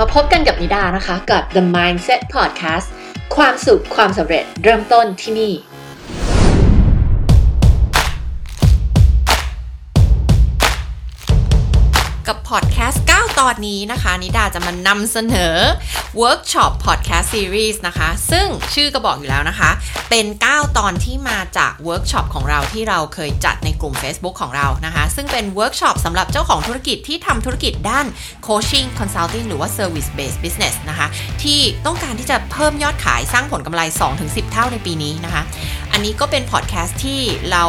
มาพบกันกับนิดานะคะ กับ The Mindset Podcast ความสุขความสำเร็จเริ่มต้นที่นี่ กับพอดแคสต์9 ตอนนี้นะคะนิดาจะมานำเสนอ Workshop Podcast Series นะคะ ซึ่งชื่อก็บอกอยู่แล้วนะคะ เป็น 9 ตอนที่มาจากเวิร์กช็อปของเราที่เราเคยจัดในกลุ่ม Facebook ของเรานะคะ ซึ่งเป็นเวิร์กช็อปสำหรับเจ้าของธุรกิจที่ทำธุรกิจด้าน Coaching Consulting หรือว่า Service Based Business นะคะ ที่ต้องการที่จะเพิ่มยอดขายสร้างผลกำไร 2-10 เท่าในปีนี้นะคะ อันนี้ก็เป็นพอดแคสต์ที่เรา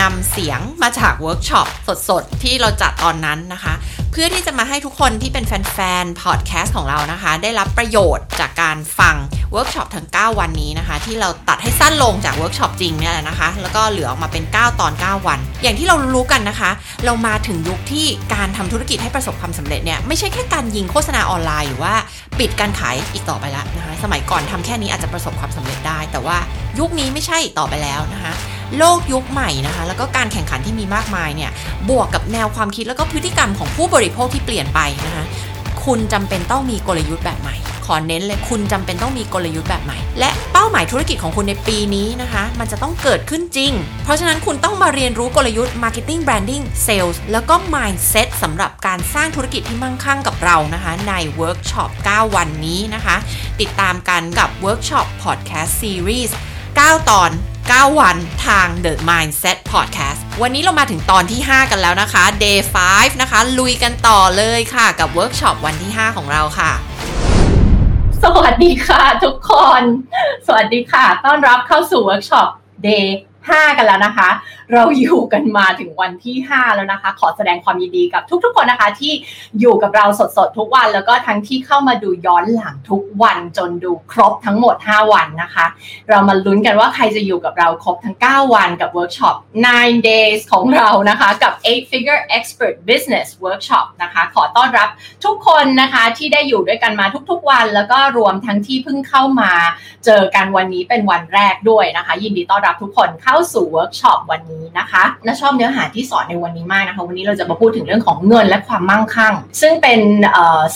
นำเสียงมาจากเวิร์กช็อปสดๆ ที่เราจัดตอนนั้นนะคะ เพื่อที่จะมาให้ทุกคนที่เป็นแฟนๆพอดแคสต์ของเรานะคะ ได้รับประโยชน์จากการฟังเวิร์กช็อปทั้ง 9 วันนี้นะคะ ที่เราตัดให้สั้นลงจากเวิร์กช็อปจริงเนี่ยแหละนะคะ แล้วก็เหลือออกมาเป็น 9 ตอน 9 วัน อย่างที่เรารู้กันนะคะ เรามาถึงยุคที่การทำธุรกิจให้ประสบความสำเร็จเนี่ยไม่ใช่แค่การยิงโฆษณาออนไลน์หรือว่าปิดการขายอีกต่อไปแล้วนะคะ สมัยก่อนทำแค่นี้อาจจะประสบความสำเร็จได้ แต่ว่ายุคนี้ไม่ใช่ต่อไปแล้วนะคะ โลกยุคใหม่นะคะแล้วก็การแข่งขันที่มีมากมายเนี่ยบวกกับแนวความคิดแล้วก็พฤติกรรมของผู้บริโภคที่เปลี่ยนไปนะคะคุณจำเป็นต้องมีกลยุทธ์แบบใหม่ ขอเน้นเลยคุณจำเป็นต้องมีกลยุทธ์แบบใหม่ และเป้าหมายธุรกิจของคุณในปีนี้นะคะ มันจะต้องเกิดขึ้นจริง เพราะฉะนั้นคุณต้องมาเรียนรู้กลยุทธ์ Marketing Branding Sales แล้วก็ Mindset สำหรับการสร้างธุรกิจที่มั่งคั่งกับเรานะคะ ในเวิร์กช็อป9 วันนี้นะคะ ติดตามกันกับเวิร์กช็อป Podcast Series 9ตอน 9 วันทาง The Mindset Podcast วันนี้เรามาถึงตอนที่ 5 กันแล้วนะคะ Day 5 นะคะ ลุยกันต่อเลยค่ะกับเวิร์กช็อปวันที่ 5 ของเราค่ะ สวัสดีค่ะทุกคน สวัสดีค่ะ ต้อนรับเข้าสู่เวิร์กช็อป Day 5 กันแล้วนะคะ เราอยู่กันมาถึงวันที่ 5 แล้วนะคะ ขอแสดงความยินดีกับทุกๆคนนะคะ ที่อยู่กับเราสดๆทุกวัน แล้วก็ทั้งที่เข้ามาดูย้อนหลังทุกวันจนดูครบทั้งหมด 5 วันนะคะ เรามาลุ้นกันว่าใครจะอยู่กับเราครบทั้ง 9 วันกับเวิร์กช็อป 9 days ของเรานะคะกับ 8 figure expert business workshop นะคะ ขอต้อนรับทุกคนนะคะที่ได้อยู่ด้วยกันมาทุกๆวัน แล้วก็รวมทั้งที่เพิ่งเข้ามา เจอกันวันนี้เป็นวันแรกด้วยนะคะ ยินดีต้อนรับทุกคนเข้าสู่เวิร์กช็อปวันนี้นะคะ นาชอบเนื้อหาที่สอนในวันนี้มากนะคะ วันนี้เราจะมาพูดถึงเรื่องของเงินและความมั่งคั่ง ซึ่งเป็น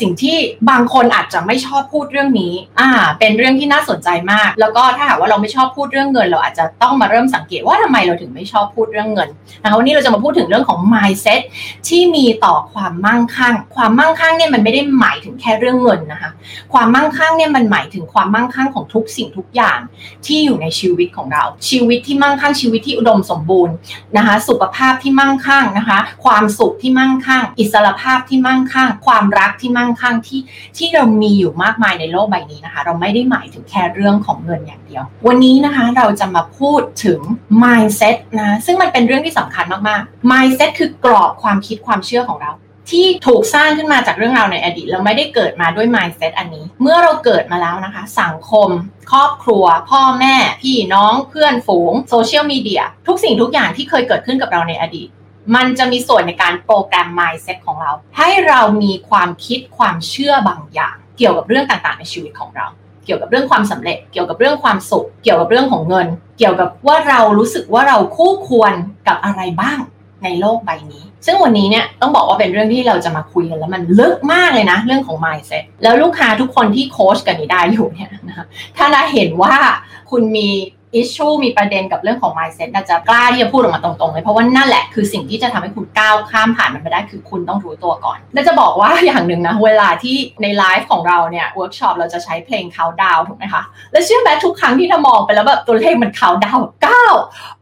สิ่งที่บางคนอาจจะไม่ชอบพูดเรื่องนี้อ่าเป็นเรื่องที่น่าสนใจมาก แล้วก็ถ้าหากว่าเราไม่ชอบพูดเรื่องเงิน เราอาจจะต้องมาเริ่มสังเกตว่าทำไมเราถึงไม่ชอบพูดเรื่องเงินนะคะวันนี้เราจะมาพูดถึงเรื่องของ mindset ที่มีต่อความมั่งคั่ง ความมั่งคั่งเนี่ยมันไม่ได้หมายถึงแค่เรื่องเงินนะคะ ความมั่งคั่งเนี่ยมันหมายถึงความมั่งคั่งของทุกสิ่งทุกอย่างที่อยู่ในชีวิตของเรา ชีวิตที่มั่งคั่งชีวิตที่อุดมสมบูรณ์นะคะ สุขภาพที่มั่งคั่งนะคะ ความสุขที่มั่งคั่ง อิสรภาพที่มั่งคั่ง ความรักที่มั่งคั่งที่ที่เรามีอยู่มากมายในโลกใบนี้นะคะ เราไม่ได้หมายถึงแค่เรื่องของเงินอย่างเดียว วันนี้นะคะเราจะมาพูดถึง mindset นะซึ่งมันเป็นเรื่องที่สำคัญมากๆ mindset คือกรอบความคิดความเชื่อของเรา ที่ถูกสร้างขึ้นมาจากเรื่องราวในอดีตเราไม่ได้เกิดมาด้วย mindset อันนี้ เมื่อเราเกิดมาแล้วนะคะ สังคม ครอบครัว พ่อแม่ พี่น้องเพื่อนฝูงโซเชียลมีเดียทุกสิ่งทุกอย่างที่เคยเกิดขึ้นกับเราในอดีต มันจะมีส่วนในการโปรแกรม mindset ของเรา ให้เรามีความคิดความเชื่อบางอย่าง เกี่ยวกับเรื่องต่างๆ ในชีวิตของเรา เกี่ยวกับเรื่องความสำเร็จ เกี่ยวกับเรื่องความสุข เกี่ยวกับเรื่องของเงิน เกี่ยวกับว่าเรารู้สึกว่าเราคู่ควรกับอะไรบ้าง ในโลกใบนี้ ซึ่งวันนี้เนี่ยต้องบอกว่าเป็นเรื่องที่เราจะมาคุยกันแล้วมันลึกมากเลยนะ เรื่องของ mindset แล้วลูกค้าทุกคนที่โค้ชกันนี้ได้อยู่เนี่ยนะคะถ้าเราเห็นว่าคุณมีอิชชูมีประเด็นกับเรื่องของ mindset น่าจะกล้าที่จะพูดออกมาตรงๆเลยเพราะว่านั่นแหละคือสิ่งที่จะทำให้คุณก้าวข้ามผ่านมันไปได้คือคุณต้องรู้ตัวก่อน และจะบอกว่าอย่างหนึ่งนะ เวลาที่ในไลฟ์ของเราเนี่ยเวิร์กช็อปเราจะใช้เพลงคาวดาวถูกไหมคะ และเชื่อไหมทุกครั้งที่เรามองไปแล้วแบบตัวเลขมันคาวดาวเก้า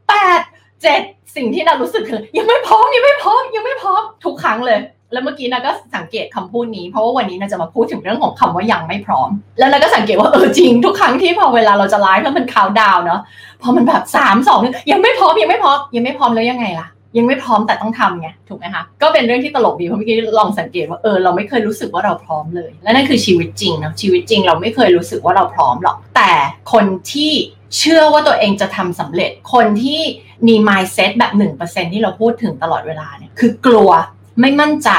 แปด เจ็ดสิ่งที่เรารู้สึกคือยังไม่พร้อมยังไม่พร้อมยังไม่พร้อมทุกครั้งเลย แล้วเมื่อกี้นาก็สังเกตคำพูดนี้เพราะว่าวันนี้นาจะมาพูดถึงเรื่องของคำว่ายังไม่พร้อม แล้วเราก็สังเกตว่าเออจริงทุกครั้งที่พอเวลาเราจะไลฟ์แล้วมันคาวดาวเนาะพอมันแบบสามสองยังไม่พร้อมยังไม่พร้อมยังไม่พร้อมแล้วยังไงล่ะยังไม่พร้อมแต่ต้องทำไงถูกไหมคะก็เป็นเรื่องที่ตลกดีเพราะเมื่อกี้ลองสังเกตว่าเออเราไม่เคยรู้สึกว่าเราพร้อมเลย และนั่นคือชีวิตจริงนะชีวิตจริงเราไม่เคยรู้สึกว่าเราพร้อมหรอก แต่คนที่ เชื่อว่าตัวเองจะทำสำเร็จ คนที่มี mindset แบบ 1%ที่เราพูดถึงตลอดเวลาเนี่ยคือกลัวไม่มั่นใจ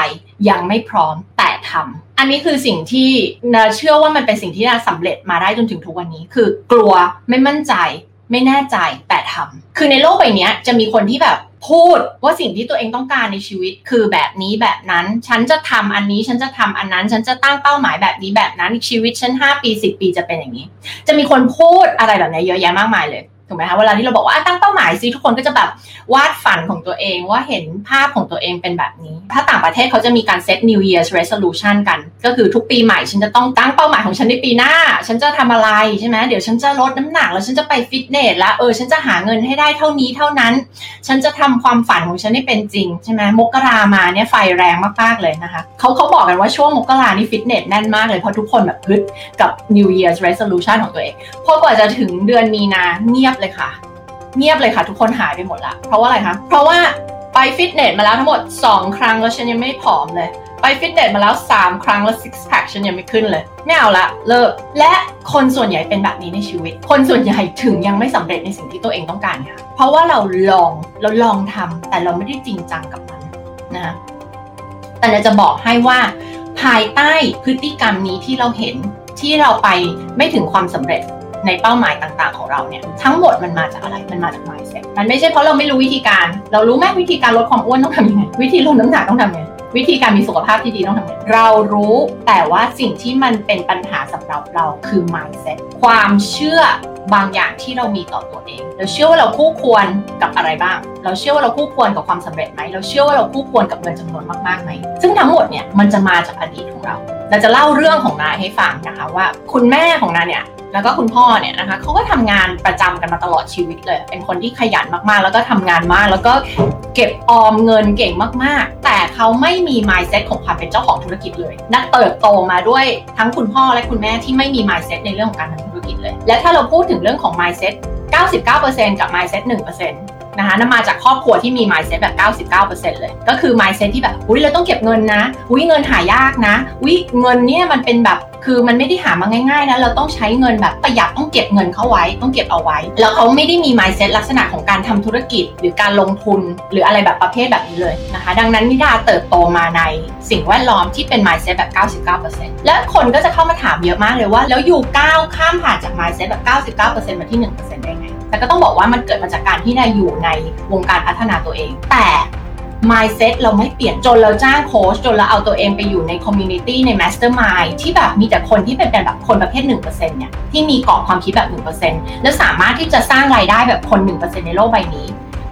ยังไม่พร้อมแต่ทำอันนี้คือสิ่งที่นเชื่อว่ามันเป็นสิ่งที่นาสำเร็จมาได้จนถึงทุกวันนี้ คือกลัวไม่มั่นใจ ไม่แน่ใจแต่ทำคือในโลกใบนี้จะมีคนที่แบบพูดว่าสิ่งที่ตัวเองต้องการในชีวิต คือแบบนี้แบบนั้น ฉันจะทำอันนี้ฉันจะทำอันนั้น ฉันจะตั้งเป้าหมายแบบนี้แบบนั้นชีวิตฉัน5ปี 10 ปีจะเป็นอย่างนี้ จะมีคนพูดอะไรแบบนี้เยอะแยะมากมายเลย ถูกไหมคะเวลาที่เราบอกว่าตั้งเป้าหมายซิทุกคนก็จะแบบวาดฝันของตัวเองว่าเห็นภาพของตัวเองเป็นแบบนี้ ถ้าต่างประเทศเขาจะมีการเซต New Year's Resolution กัน ก็คือทุกปีใหม่ฉันจะต้องตั้งเป้าหมายของฉันในปีหน้า ฉันจะทำอะไรใช่ไหมเดี๋ยวฉันจะลดน้ำหนักแล้วฉันจะไปฟิตเนสแล้วเออฉันจะหาเงินให้ได้เท่านี้เท่านั้น ฉันจะทำความฝันของฉันให้เป็นจริงใช่ไหมมกรามาเนี่ยไฟแรงมากๆเลยนะคะเขาเขาบอกกันว่าช่วงมกรานี่ฟิตเนสแน่นมากเลยเพราะทุกคนแบบฮึดกับ New Year's Resolution ของตัวเองพอกว่าจะถึงเดือนมีนาเงียบเลยค่ะ เงียบเลยค่ะ ทุกคนหายไปหมดละเพราะว่าอะไรคะเพราะว่าไปฟิตเนสมาแล้วทั้งหมด 2 ครั้งแล้วฉันยังไม่ผอมเลย ไปฟิตเนสมาแล้ว 3 ครั้งแล้ว six pack ฉันยังไม่ขึ้นเลย ไม่เอาละเลิกและคนส่วนใหญ่เป็นแบบนี้ในชีวิต คนส่วนใหญ่ถึงยังไม่สำเร็จในสิ่งที่ตัวเองต้องการค่ะ เพราะว่าเราลองเราลองทำแต่เราไม่ได้จริงจังกับมันนะแต่เราจะบอกให้ว่า ภายใต้พฤติกรรมนี้ที่เราเห็นที่เราไปไม่ถึงความสำเร็จ ในเป้าหมายต่างๆ ของเราเนี่ยทั้งหมดมันมาจากอะไรมันมาจาก mindset มันไม่ใช่เพราะเราไม่รู้วิธีการ เรารู้ไหมวิธีการลดความอ้วนต้องทำยังไงวิธีลดน้ำหนักต้องทำยังไงวิธีการมีสุขภาพที่ดีต้องทำยังไงเรารู้แต่ว่าสิ่งที่มันเป็นปัญหาสำหรับเราคือ mindset ความเชื่อบางอย่างที่เรามีต่อตัวเอง เราเชื่อว่าเราคู่ควรกับอะไรบ้างเราเชื่อว่าเราคู่ควรกับความสำเร็จไหมเราเชื่อว่าเราคู่ควรกับเงินจำนวนมากๆไหมซึ่งทั้งหมดเนี่ยมันจะมาจากอดีตของเราเราจะเล่าเรื่องของนาให้ฟังนะคะว่า คุณแม่ของนาเนี่ยแล้วก็คุณพ่อเนี่ยนะคะเขาก็ทำงานประจำกันมาตลอดชีวิตเลย เป็นคนที่ขยันมากๆ แล้วก็ทำงานมาก แล้วก็เก็บออมเงินเก่งมากๆ แต่เขาไม่มี mindset ของความเป็นเจ้าของธุรกิจเลยนักเติบโตมาด้วยทั้งคุณพ่อและคุณแม่ที่ไม่มี mindset ในเรื่องของการทำธุรกิจเลย และถ้าเราพูดถึงเรื่องของ mindset 99%กับ mindset 1% นะคะนั่นมาจากครอบครัวที่มี mindset แบบ 99%เลย ก็คือ mindset ที่แบบ อุ้ยเราต้องเก็บเงินนะ อุ้ยเงินหายากนะ อุ้ยเงินเนี่ยมันเป็นแบบ คือมันไม่ได้หามาง่ายๆนะ เราต้องใช้เงินแบบประหยัดต้องเก็บเงินเข้าไว้ ต้องเก็บเอาไว้ แล้วเขาไม่ได้มี mindset ลักษณะของการทำธุรกิจ หรือการลงทุน หรืออะไรแบบประเภทแบบนี้เลยนะคะ ดังนั้นนิดาเติบโตมาในสิ่งแวดล้อมที่เป็น mindset แบบ 99%และคนก็จะเข้ามาถามเยอะมากเลยว่า แล้วอยู่ก้าวข้ามผ่านจาก mindset แบบ 99%มาที่ 1%ได้ไง แต่ก็ต้องบอกว่ามันเกิดมาจากการที่นาอยู่ในวงการพัฒนาตัวเอง แต่ mindset เราไม่เปลี่ยนจนเราจ้างโค้ชจนเราเอาตัวเองไปอยู่ใน community ใน mastermind ที่แบบมีแต่คนที่เป็นแบบคนประเภท 1%เนี่ยที่มีกรอบความคิดแบบ 1%แล้วสามารถที่จะสร้างรายได้แบบคน 1%ในโลกใบนี้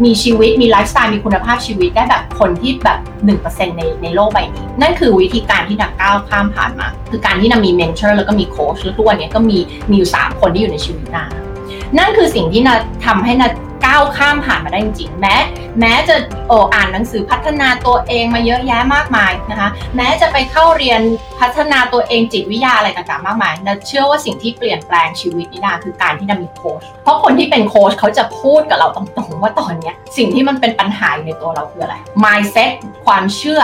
มีชีวิตมีไลฟ์สไตล์มีคุณภาพชีวิตได้แบบคนที่แบบ 1%ในในโลกใบนี้ นั่นคือวิธีการที่นาก้าวข้ามผ่านมา คือการที่นามี mentor แล้วก็มีโค้ชแล้วทุกวันนี้ก็มีมีอยู่ 3 คนที่อยู่ในชีวิตนา นั่นคือสิ่งที่นาทำให้นาก้าวข้ามผ่านมาได้จริงๆแม้แม้จะโออ่านหนังสือพัฒนาตัวเองมาเยอะแยะมากมายนะคะแม้จะไปเข้าเรียนพัฒนาตัวเองจิตวิทยาอะไรต่างๆมากมายนาเชื่อว่าสิ่งที่เปลี่ยนแปลงชีวิตนิดาคือการที่นามีโค้ชเพราะคนที่เป็นโค้ชเขาจะพูดกับเราตรงๆว่าตอนนี้สิ่งที่มันเป็นปัญหาในตัวเราคืออะไร mindset ความเชื่อ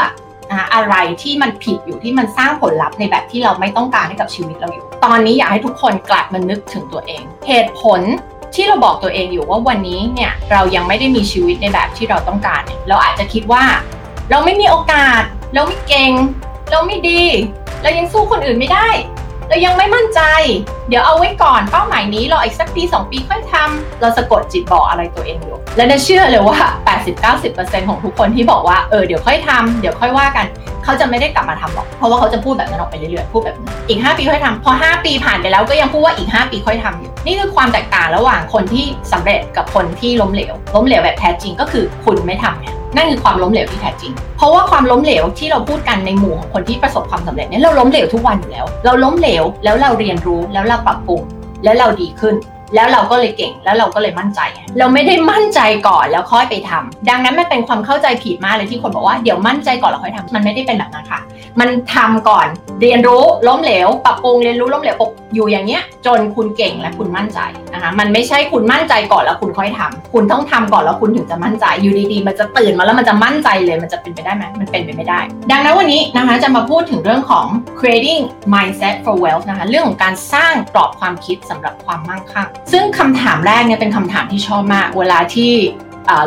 อะไรที่มันผิดอยู่ที่มันสร้างผลลัพธ์ในแบบที่เราไม่ต้องการให้กับชีวิตเราอยู่ ตอนนี้อยากให้ทุกคนกลับมานึกถึงตัวเอง เหตุผลที่เราบอกตัวเองอยู่ว่าวันนี้เนี่ยเรายังไม่ได้มีชีวิตในแบบที่เราต้องการเนี่ยเราอาจจะคิดว่า เราไม่มีโอกาส เราไม่เก่ง เราไม่ดี เรายังสู้คนอื่นไม่ได้ เรายังไม่มั่นใจ เดี๋ยวเอาไว้ก่อนเป้าหมายนี้รออีกสักปี 2 ปีค่อยทำเราสะกดจิตบอกอะไรตัวเองอยู่ และน่าเชื่อเลยว่า 80-90%ของทุกคนที่บอกว่าเออเดี๋ยวค่อยทำเดี๋ยวค่อยว่ากันเขาจะไม่ได้กลับมาทำหรอก เพราะว่าเขาจะพูดแบบนั้นออกไปเรื่อยๆ พูดแบบอีก 5 ปีค่อยทำพอ 5 ปีผ่านไปแล้วก็ยังพูดว่าอีก 5 ปีค่อยทำอยู่ นี่คือความแตกต่างระหว่างคนที่สำเร็จกับคนที่ล้มเหลว ล้มเหลวแบบแท้จริงก็คือคุณไม่ทำเนี่ย นั่นคือความล้มเหลวที่แท้จริง เพราะว่าความล้มเหลวที่เราพูดกันในหมู่ของคนที่ประสบความสำเร็จเนี่ยเราล้มเหลวทุกวันอยู่แล้ว เราล้มเหลวแล้วเราเรียนรู้แล้วเราปรับปรุงแล้วเราดีขึ้น แล้วเราก็เลยเก่งแล้วเราก็เลยมั่นใจ เราไม่ได้มั่นใจก่อนแล้วค่อยไปทำดังนั้นมันเป็นความเข้าใจผิดมากเลยที่คนบอกว่าเดี๋ยวมั่นใจก่อนแล้วค่อยทำมันไม่ได้เป็นแบบนั้นค่ะ มันทำก่อนเรียนรู้ล้มเหลว ปรับปรุงเรียนรู้ล้มเหลวปก อยู่อย่างเงี้ยจนคุณเก่งและคุณมั่นใจนะคะมันไม่ใช่คุณมั่นใจก่อนแล้วคุณค่อยทำคุณต้องทำก่อนแล้วคุณถึงจะมั่นใจอยู่ดีๆ มันจะตื่นมาแล้วมันจะมั่นใจเลยมันจะเป็นไปได้ไหมมันเป็นไปไม่ได้ ดังนั้นวันนี้นะคะจะมาพูดถึงเรื่องของ creating mindset for wealth นะคะเรื่องของการสร้างกรอบความคิดสำหรับความมั่งคั่ง ซึ่งคำถามแรกเนี่ยเป็นคำถามที่ชอบมาก เวลาที่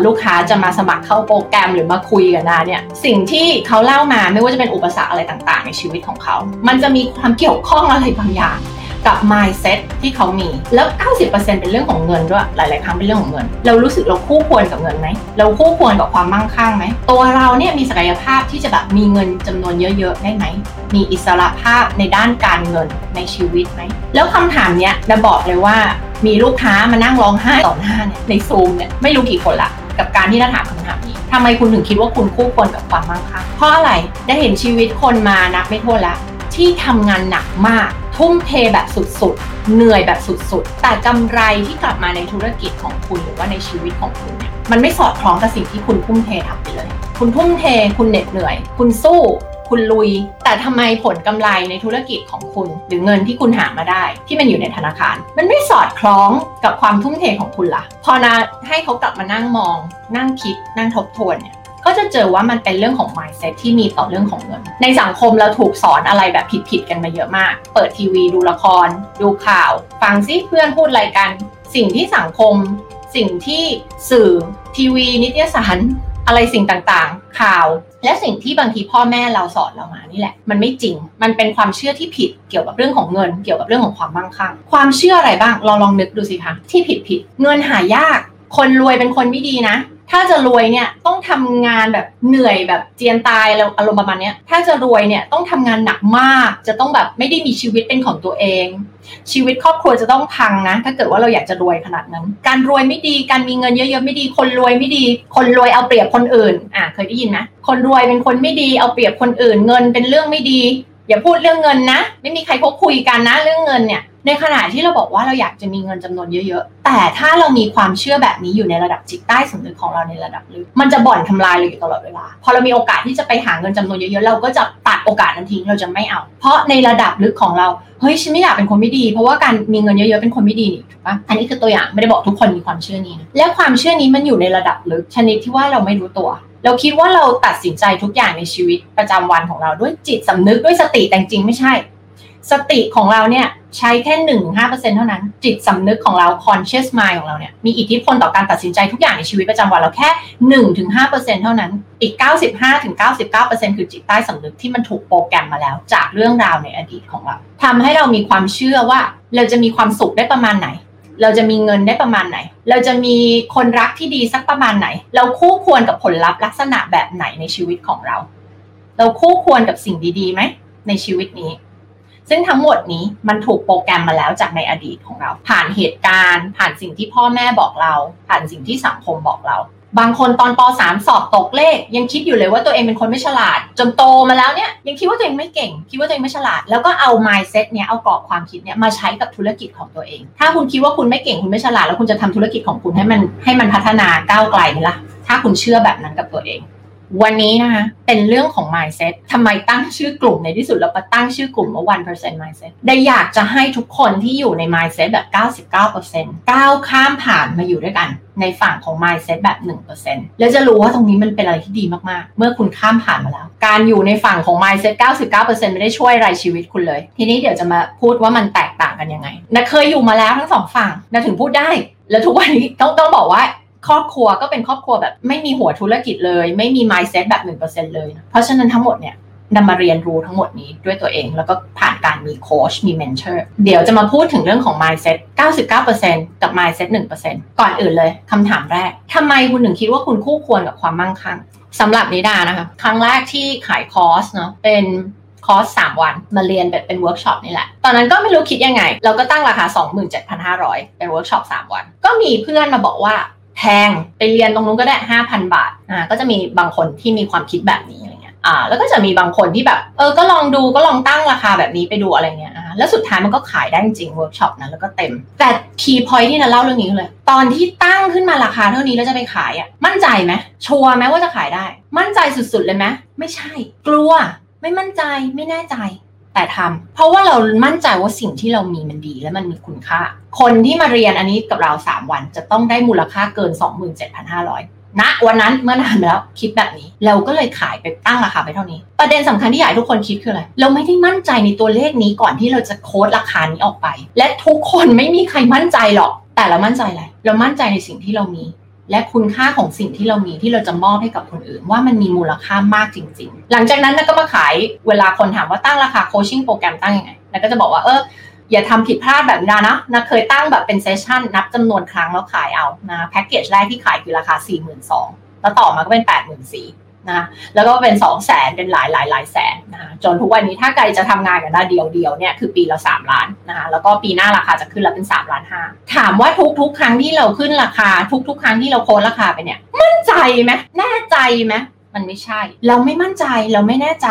ลูกค้าจะมาสมัครเข้าโปรแกรมหรือมาคุยกันนะเนี่ยสิ่งที่เขาเล่ามาไม่ว่าจะเป็นอุปสรรคอะไรต่างๆ ในชีวิตของเขา มันจะมีความเกี่ยวข้องอะไรบางอย่าง กับ mindset ที่เขามี แล้ว 90%เป็นเรื่องของเงินด้วย หลาย ๆ ครั้งเป็นเรื่องของเงิน เรารู้สึกเราคู่ควรกับเงินไหม เราคู่ควรกับความมั่งคั่งไหม ตัวเราเนี่ยมีศักยภาพที่จะแบบมีเงินจำนวนเยอะ ๆ ได้ไหม มีอิสระภาพในด้านการเงินในชีวิตไหม แล้วคำถามเนี้ยจะบอกเลยว่ามีลูกค้ามานั่งร้องไห้ต่อหน้าเนี่ยในซูมเนี่ยไม่รู้กี่คนละกับการที่จะถามคำถามนี้ทำไมคุณถึงคิดว่าคุณคู่ควรกับความมั่งคั่งเพราะอะไรได้เห็นชีวิตคนมานับไม่ถ้วนละที่ทำงานหนักมาก ทุ่มเทแบบสุดๆ เหนื่อยแบบสุดๆ แต่กำไรที่กลับมาในธุรกิจของคุณหรือว่าในชีวิตของคุณเนี่ยมันไม่สอดคล้องกับสิ่งที่คุณทุ่มเททำไปเลย คุณทุ่มเท คุณเหน็ดเหนื่อย คุณสู้ คุณลุย แต่ทำไมผลกำไรในธุรกิจของคุณ หรือเงินที่คุณหามาได้ ที่มันอยู่ในธนาคาร มันไม่สอดคล้องกับความทุ่มเทของคุณละ่ะ พอนะให้เขากลับมานั่งมอง นั่งคิด นั่งทบทวนเนี่ย ก็จะเจอว่ามันเป็นเรื่องของ mindset ที่มีต่อเรื่องของเงิน ในสังคมเราถูกสอนอะไรแบบผิดๆกันมาเยอะมาก เปิดทีวีดูละคร ดูข่าว ฟังซิเพื่อนพูดอะไรกัน สิ่งที่สังคม สิ่งที่สื่อทีวี นิตยสารอะไรสิ่งต่างๆ ข่าว และสิ่งที่บางทีพ่อแม่เราสอนเรามานี่แหละ มันไม่จริง มันเป็นความเชื่อที่ผิดเกี่ยวกับเรื่องของเงิน เกี่ยวกับเรื่องของความมั่งคั่ง ความเชื่ออะไรบ้างเราลองนึกดูสิคะที่ผิดผิดเงินหายาก คนรวยเป็นคนไม่ดีนะ ถ้าจะรวยเนี่ยต้องทำงานแบบเหนื่อยแบบเจียนตายแล้วอารมณ์ประมาณนี้ถ้าจะรวยเนี่ยต้องทำงานหนักมาก จะต้องแบบไม่ได้มีชีวิตเป็นของตัวเอง ชีวิตครอบครัวจะต้องพังนะ ถ้าเกิดว่าเราอยากจะรวยขนาดนั้น การรวยไม่ดีการมีเงินเยอะๆไม่ดี คนรวยไม่ดี คนรวยเอาเปรียบคนอื่นอะเคยได้ยินไหมคนรวยเป็นคนไม่ดีเอาเปรียบคนอื่น เงินเป็นเรื่องไม่ดี อย่าพูดเรื่องเงินนะ ไม่มีใครเขาคุยกันนะเรื่องเงินเนี่ย ในขณะที่เราบอกว่าเราอยากจะมีเงินจำนวนเยอะๆ แต่ถ้าเรามีความเชื่อแบบนี้อยู่ในระดับจิตใต้สำนึกของเราในระดับลึก มันจะบ่อนทำลายเราอยู่ตลอดเวลา พอเรามีโอกาสที่จะไปหาเงินจำนวนเยอะๆ เราก็จะตัดโอกาสนั้นทิ้ง เราจะไม่เอา เพราะในระดับลึกของเรา เฮ้ยฉันไม่อยากเป็นคนไม่ดี เพราะว่าการมีเงินเยอะๆ เป็นคนไม่ดีนี่ถูกปะอันนี้คือตัวอย่างไม่ได้บอกทุกคนมีความเชื่อนี้นะและความเชื่อนี้มันอยู่ในระดับลึกชนิดที่ว่าเราไม่รู้ตัวเราคิดว่าเราตัดสินใจทุกอย่างในชีวิตประจำวันของเราด้วยจิตสำนึกด้วยสติแต่จริงไม่ใช่ สติของเราเนี่ยใช้แค่หนึ่งห้าเปอร์เซ็นเท่านั้น จิตสำนึกของเรา conscious mind ของเราเนี่ยมีอิทธิพลต่อการตัดสินใจทุกอย่างในชีวิตประจำวันเราแค่หนึ่งถึงห้าเปอร์เซ็นเท่านั้น อีกเก้าสิบห้าถึงเก้าสิบเก้าเปอร์เซ็นคือจิตใต้สำนึกที่มันถูกโปรแกรมมาแล้ว จากเรื่องราวในอดีตของเราทำให้เรามีความเชื่อว่าเราจะมีความสุขได้ประมาณไหน เราจะมีเงินได้ประมาณไหน เราจะมีคนรักที่ดีสักประมาณไหน เราคู่ควรกับผลลัพธ์ลักษณะแบบไหนในชีวิตของเรา เราคู่ควรกับสิ่งดีๆไหมในชีวิตนี้ ซึ่งทั้งหมดนี้มันถูกโปรแกรมมาแล้วจากในอดีตของเรา ผ่านเหตุการณ์ ผ่านสิ่งที่พ่อแม่บอกเรา ผ่านสิ่งที่สังคมบอกเรา บางคนตอนป .3 สอบตกเลข ยังคิดอยู่เลยว่าตัวเองเป็นคนไม่ฉลาด จนโตมาแล้วเนี่ยยังคิดว่าตัวเองไม่เก่ง คิดว่าตัวเองไม่ฉลาด แล้วก็เอา mindset เนี่ยเอากรอบความคิดเนี่ยมาใช้กับธุรกิจของตัวเอง ถ้าคุณคิดว่าคุณไม่เก่งคุณไม่ฉลาด แล้วคุณจะทำธุรกิจของคุณให้มันให้มันพัฒนาก้าวไกลไหมล่ะถ้าคุณเชื่อแบบนั้นกับตัวเอง วันนี้นะคะเป็นเรื่องของ mindset ทำไมตั้งชื่อกลุ่มในที่สุดเราก็ตั้งชื่อกลุ่มว่า1% mindset ได้อยากจะให้ทุกคนที่อยู่ใน mindset แบบ 99%ก้าวข้ามผ่านมาอยู่ด้วยกัน ในฝั่งของ mindset แบบ 1%แล้วจะรู้ว่าตรงนี้มันเป็นอะไรที่ดีมากๆ เมื่อคุณข้ามผ่านมาแล้ว การอยู่ในฝั่งของ mindset 99%ไม่ได้ช่วยอะไรชีวิตคุณเลย ทีนี้เดี๋ยวจะมาพูดว่ามันแตกต่างกันยังไงนะเคยอยู่มาแล้วทั้งสองฝั่งนะถึงพูดได้ แล้วทุกวันนี้ต้องต้องบอกว่า ครอบครัวก็เป็นครอบครัวแบบไม่มีหัวธุรกิจเลย ไม่มี mindset แบบ 1%เลย เพราะฉะนั้นทั้งหมดเนี่ยนามาเรียนรู้ทั้งหมดนี้ด้วยตัวเอง แล้วก็ผ่านการมีโค้ชมี mentor เดี๋ยวจะมาพูดถึงเรื่องของ mindset 99%กับ mindset 1%ก่อนอื่นเลยคำถามแรกทำไมคุณถึงคิดว่าคุณคู่ควรกับความมั่งคั่งสำหรับนิดานะคะ ครั้งแรกที่ขายคอร์สเนาะเป็นคอร์ส3วันมาเรียนแบบเป็นเวิร์กช็อปนี่แหละ ตอนนั้นก็ไม่รู้คิดยังไง เราก็ตั้งราคา 27,500 เป็นเวิร์กช็อป3วัน ก็มีเพื่อนมาบอกว่า แพงไปเรียนตรงนู้นก็ได้ 5,000 บาทอ่าก็จะมีบางคนที่มีความคิดแบบนี้อะไรเงี้ยอ่าแล้วก็จะมีบางคนที่แบบเออก็ลองดูก็ลองตั้งราคาแบบนี้ไปดูอะไรเงี้ยอ่าแล้วสุดท้ายมันก็ขายได้จริงเวิร์กช็อปนั้นแล้วก็เต็ม แต่ key point ที่นาเล่าเรื่องนี้เลย ตอนที่ตั้งขึ้นมาราคาเท่านี้แล้วจะไปขายอะมั่นใจไหมชัวร์ไหมว่าจะขายได้ มั่นใจสุดๆเลยไหมไม่ใช่ กลัวไม่มั่นใจไม่แน่ใจ แต่ทำเพราะว่าเรามั่นใจว่าสิ่งที่เรามีมันดีและมันมีคุณค่า คนที่มาเรียนอันนี้กับเรา 3 วันจะต้องได้มูลค่าเกิน 27,500ณวันนั้นเมื่อนานแล้วคิดแบบนี้ เราก็เลยขายไปตั้งราคาไปเท่านี้ ประเด็นสำคัญที่อยากให้ทุกคนคิดคืออะไรเราไม่ได้มั่นใจในตัวเลขนี้ก่อนที่เราจะโค้ดราคานี้ออกไป และทุกคนไม่มีใครมั่นใจหรอกแต่เรามั่นใจอะไรเรามั่นใจในสิ่งที่เรามี และคุณค่าของสิ่งที่เรามีที่เราจะมอบให้กับคนอื่น ว่ามันมีมูลค่ามากจริง ๆ หลังจากนั้นก็มาขายเวลาคนถามว่าตั้งราคาโคชชิ่งโปรแกรมตั้งยังไงนะก็จะบอกว่าเอออย่าทำผิดพลาดแบบนี้นะนะเคยตั้งแบบเป็นเซสชั่นนับจำนวนครั้งแล้วขายเอานะแพ็กเกจแรกที่ขายคือราคา 4 2 0 0 0แล้วต่อมาก็เป็น 8 4 0 0 0 นะแล้วก็เป็นสองแสนเป็นหลายหลายหลายแสนนะจนทุกวันนี้ถ้าใครจะทำงานกันได้เดียวเดียวเนี่ยคือปีละสามล้านนะคะแล้วก็ปีหน้าราคาจะขึ้นแล้วเป็นสามล้านห้าถามว่าทุกๆ ครั้งที่เราขึ้นราคา ทุกๆ ครั้งที่เราโค้ดราคาไปเนี่ยมั่นใจไหมแน่ใจไหม มันไม่ใช่ เราไม่มั่นใจเราไม่แน่ใจ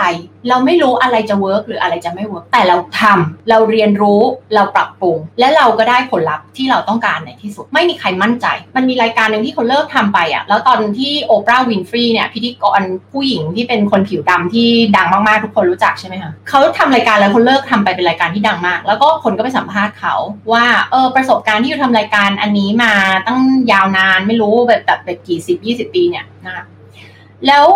เราไม่รู้อะไรจะ work หรืออะไรจะไม่ work แต่เราทำเราเรียนรู้เราปรับปรุง และเราก็ได้ผลลัพธ์ที่เราต้องการในที่สุด ไม่มีใครมั่นใจ มันมีรายการหนึ่งที่เขาเลิกทำไปอะแล้วตอนที่โอปราห์วินฟรีเนี่ยพิธีกรผู้หญิงที่เป็นคนผิวดำที่ดังมากๆทุกคนรู้จักใช่ไหมคะเขาทำรายการแล้วเขาเลิกทำไปเป็นรายการที่ดังมาก แล้วก็คนก็ไปสัมภาษณ์เขาว่าเออประสบการณ์ที่อยู่ทำรายการอันนี้มาตั้งยาวนานไม่รู้แบบแบบแบบกี่สิบยี่สิบปีเนี่ยนะคะ แล้ว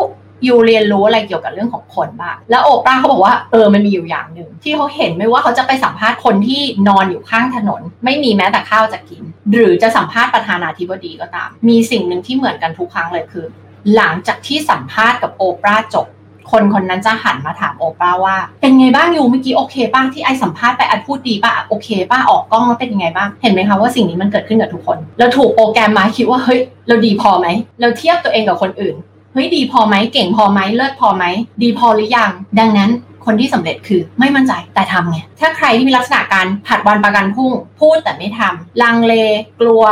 ยูเรียนรู้อะไรเกี่ยวกับเรื่องของคนบ้างแล้วโอปราเขาบอกว่าเออมันมีอยู่อย่างหนึ่งที่เขาเห็นไม่ว่าเขาจะไปสัมภาษณ์คนที่นอนอยู่ข้างถนน ไม่มีแม้แต่ข้าวจะกิน หรือจะสัมภาษณ์ประธานาธิบดีก็ตาม มีสิ่งหนึ่งที่เหมือนกันทุกครั้งเลยคือ หลังจากที่สัมภาษณ์กับโอปราจบ คนคนนั้นจะหันมาถามโอปราว่า เป็นไงบ้างยูเมื่อกี้โอเคป้าที่ไอสัมภาษณ์ไปอัดพูดดีป้าโอเคป้าออกกล้องแล้วเป็นยังไงบ้างเห็นไหมคะว่าสิ่งนี้มันเกิดขึ้นกับทุกคนเราถูกโปรแกรมมาคิดว่าเฮ้ยเราดีพอไหมเราเทียบตัวเองกับคนอื่น เฮ้ยดีพอไหมเก่งพอไหมเลิศพอไหมดีพอหรือยัง ดังนั้นคนที่สำเร็จคือไม่มั่นใจแต่ทำไงถ้าใครที่มีลักษณะการผัดวันประกันพรุ่ง พูดแต่ไม่ทำลังเล กลัว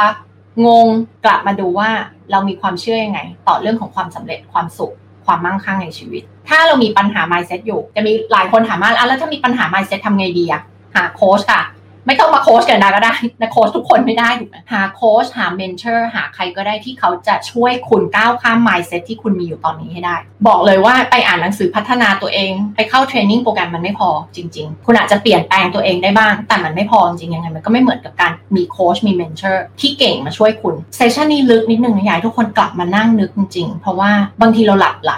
งง กลับมาดูว่าเรามีความเชื่อยังไง ต่อเรื่องของความสำเร็จความสุข ความมั่งคั่งในชีวิต ถ้าเรามีปัญหา mindset อยู่ จะมีหลายคนถามว่าแล้วถ้ามีปัญหา mindset ทำไงดีอะหาโค้ชค่ะ ไม่ต้องมาโค้ชกับนาก็ได้นะโค้ชทุกคนไม่ได้ถูกไหมหาโค้ชหา mentor หาใครก็ได้ที่เขาจะช่วยคุณก้าวข้าม mindset ที่คุณมีอยู่ตอนนี้ให้ได้ บอกเลยว่าไปอ่านหนังสือพัฒนาตัวเอง ไปเข้า training program มันไม่พอจริง ๆ คุณอาจจะเปลี่ยนแปลงตัวเองได้บ้าง แต่มันไม่พอจริงๆยังไงมันก็ไม่เหมือนกับการมีโค้ชมี mentor ที่เก่งมาช่วยคุณ session นี้ลึกนิดนึงนาอยากให้ทุกคนกลับมานั่งนึกจริงๆ เพราะว่าบางทีเราหลับไหล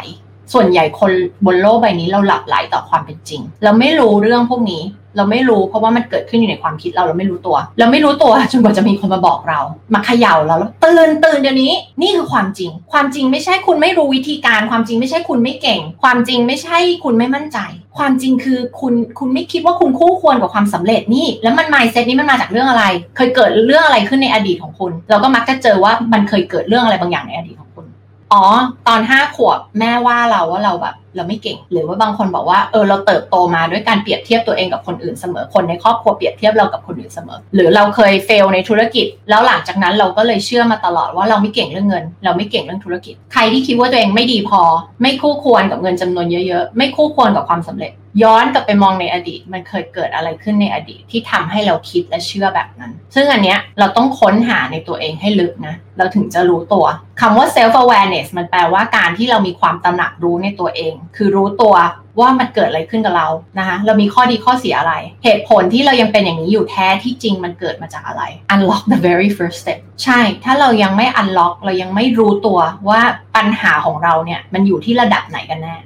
ส่วนใหญ่คนบนโลกใบนี้เราหลับไหลต่อความเป็นจริง เราไม่รู้เรื่องพวกนี้ เราไม่รู้เพราะว่ามันเกิดขึ้นอยู่ในความคิดเราเราไม่รู้ตัว เราไม่รู้ตัวจนกว่าจะมีคนมาบอกเรา มาเขย่าเราแล้วตื่นตื่นเดี๋ยวนี้นี่คือความจริง ความจริงไม่ใช่คุณไม่รู้วิธีการ ความจริงไม่ใช่คุณไม่เก่ง ความจริงไม่ใช่คุณไม่มั่นใจ ความจริงคือคุณคุณไม่คิดว่าคุณคู่ควรกับความสำเร็จนี่ แล้วมันไมเซ็ตนี้มันมาจากเรื่องอะไร เคยเกิดเรื่องอะไรขึ้นในอดีตของคุณ เราก็มักจะเจอว่ามันเคยเกิดเรื่องอะไรบางอย่างในอดีตของคุณอ๋อตอนห้าขวบแม่ว่าเราว่าเราแบบเราไม่เก่ง หรือว่าบางคนบอกว่าเออเราเติบโตมาด้วยการเปรียบเทียบตัวเองกับคนอื่นเสมอคนในครอบครัวเปรียบเทียบเรากับคนอื่นเสมอ หรือเราเคยเฟลในธุรกิจ แล้วหลังจากนั้นเราก็เลยเชื่อมาตลอดว่าเราไม่เก่งเรื่องเงิน เราไม่เก่งเรื่องธุรกิจ ใครที่คิดว่าตัวเองไม่ดีพอ ไม่คู่ควรกับเงินจำนวนเยอะๆ ไม่คู่ควรกับความสำเร็จ ย้อนกลับไปมองในอดีต มันเคยเกิดอะไรขึ้นในอดีตที่ทำให้เราคิดและเชื่อแบบนั้น ซึ่งอันเนี้ยเราต้องค้นหาในตัวเองให้ลึกนะเราถึงจะรู้ตัวคำว่า self awareness มันแปลว่าการที่เรามีความตระหนักรู้ในตัวเองคือรู้ตัวว่ามันเกิดอะไรขึ้นกับเรานะคะเรามีข้อดีข้อเสียอะไร เหตุผลที่เรายังเป็นอย่างนี้อยู่แท้ที่จริงมันเกิดมาจากอะไร unlock the very first step ใช่ ถ้าเรายังไม่ unlock เรายังไม่รู้ตัวว่าปัญหาของเราเนี่ยมันอยู่ที่ระดับไหนกันแน่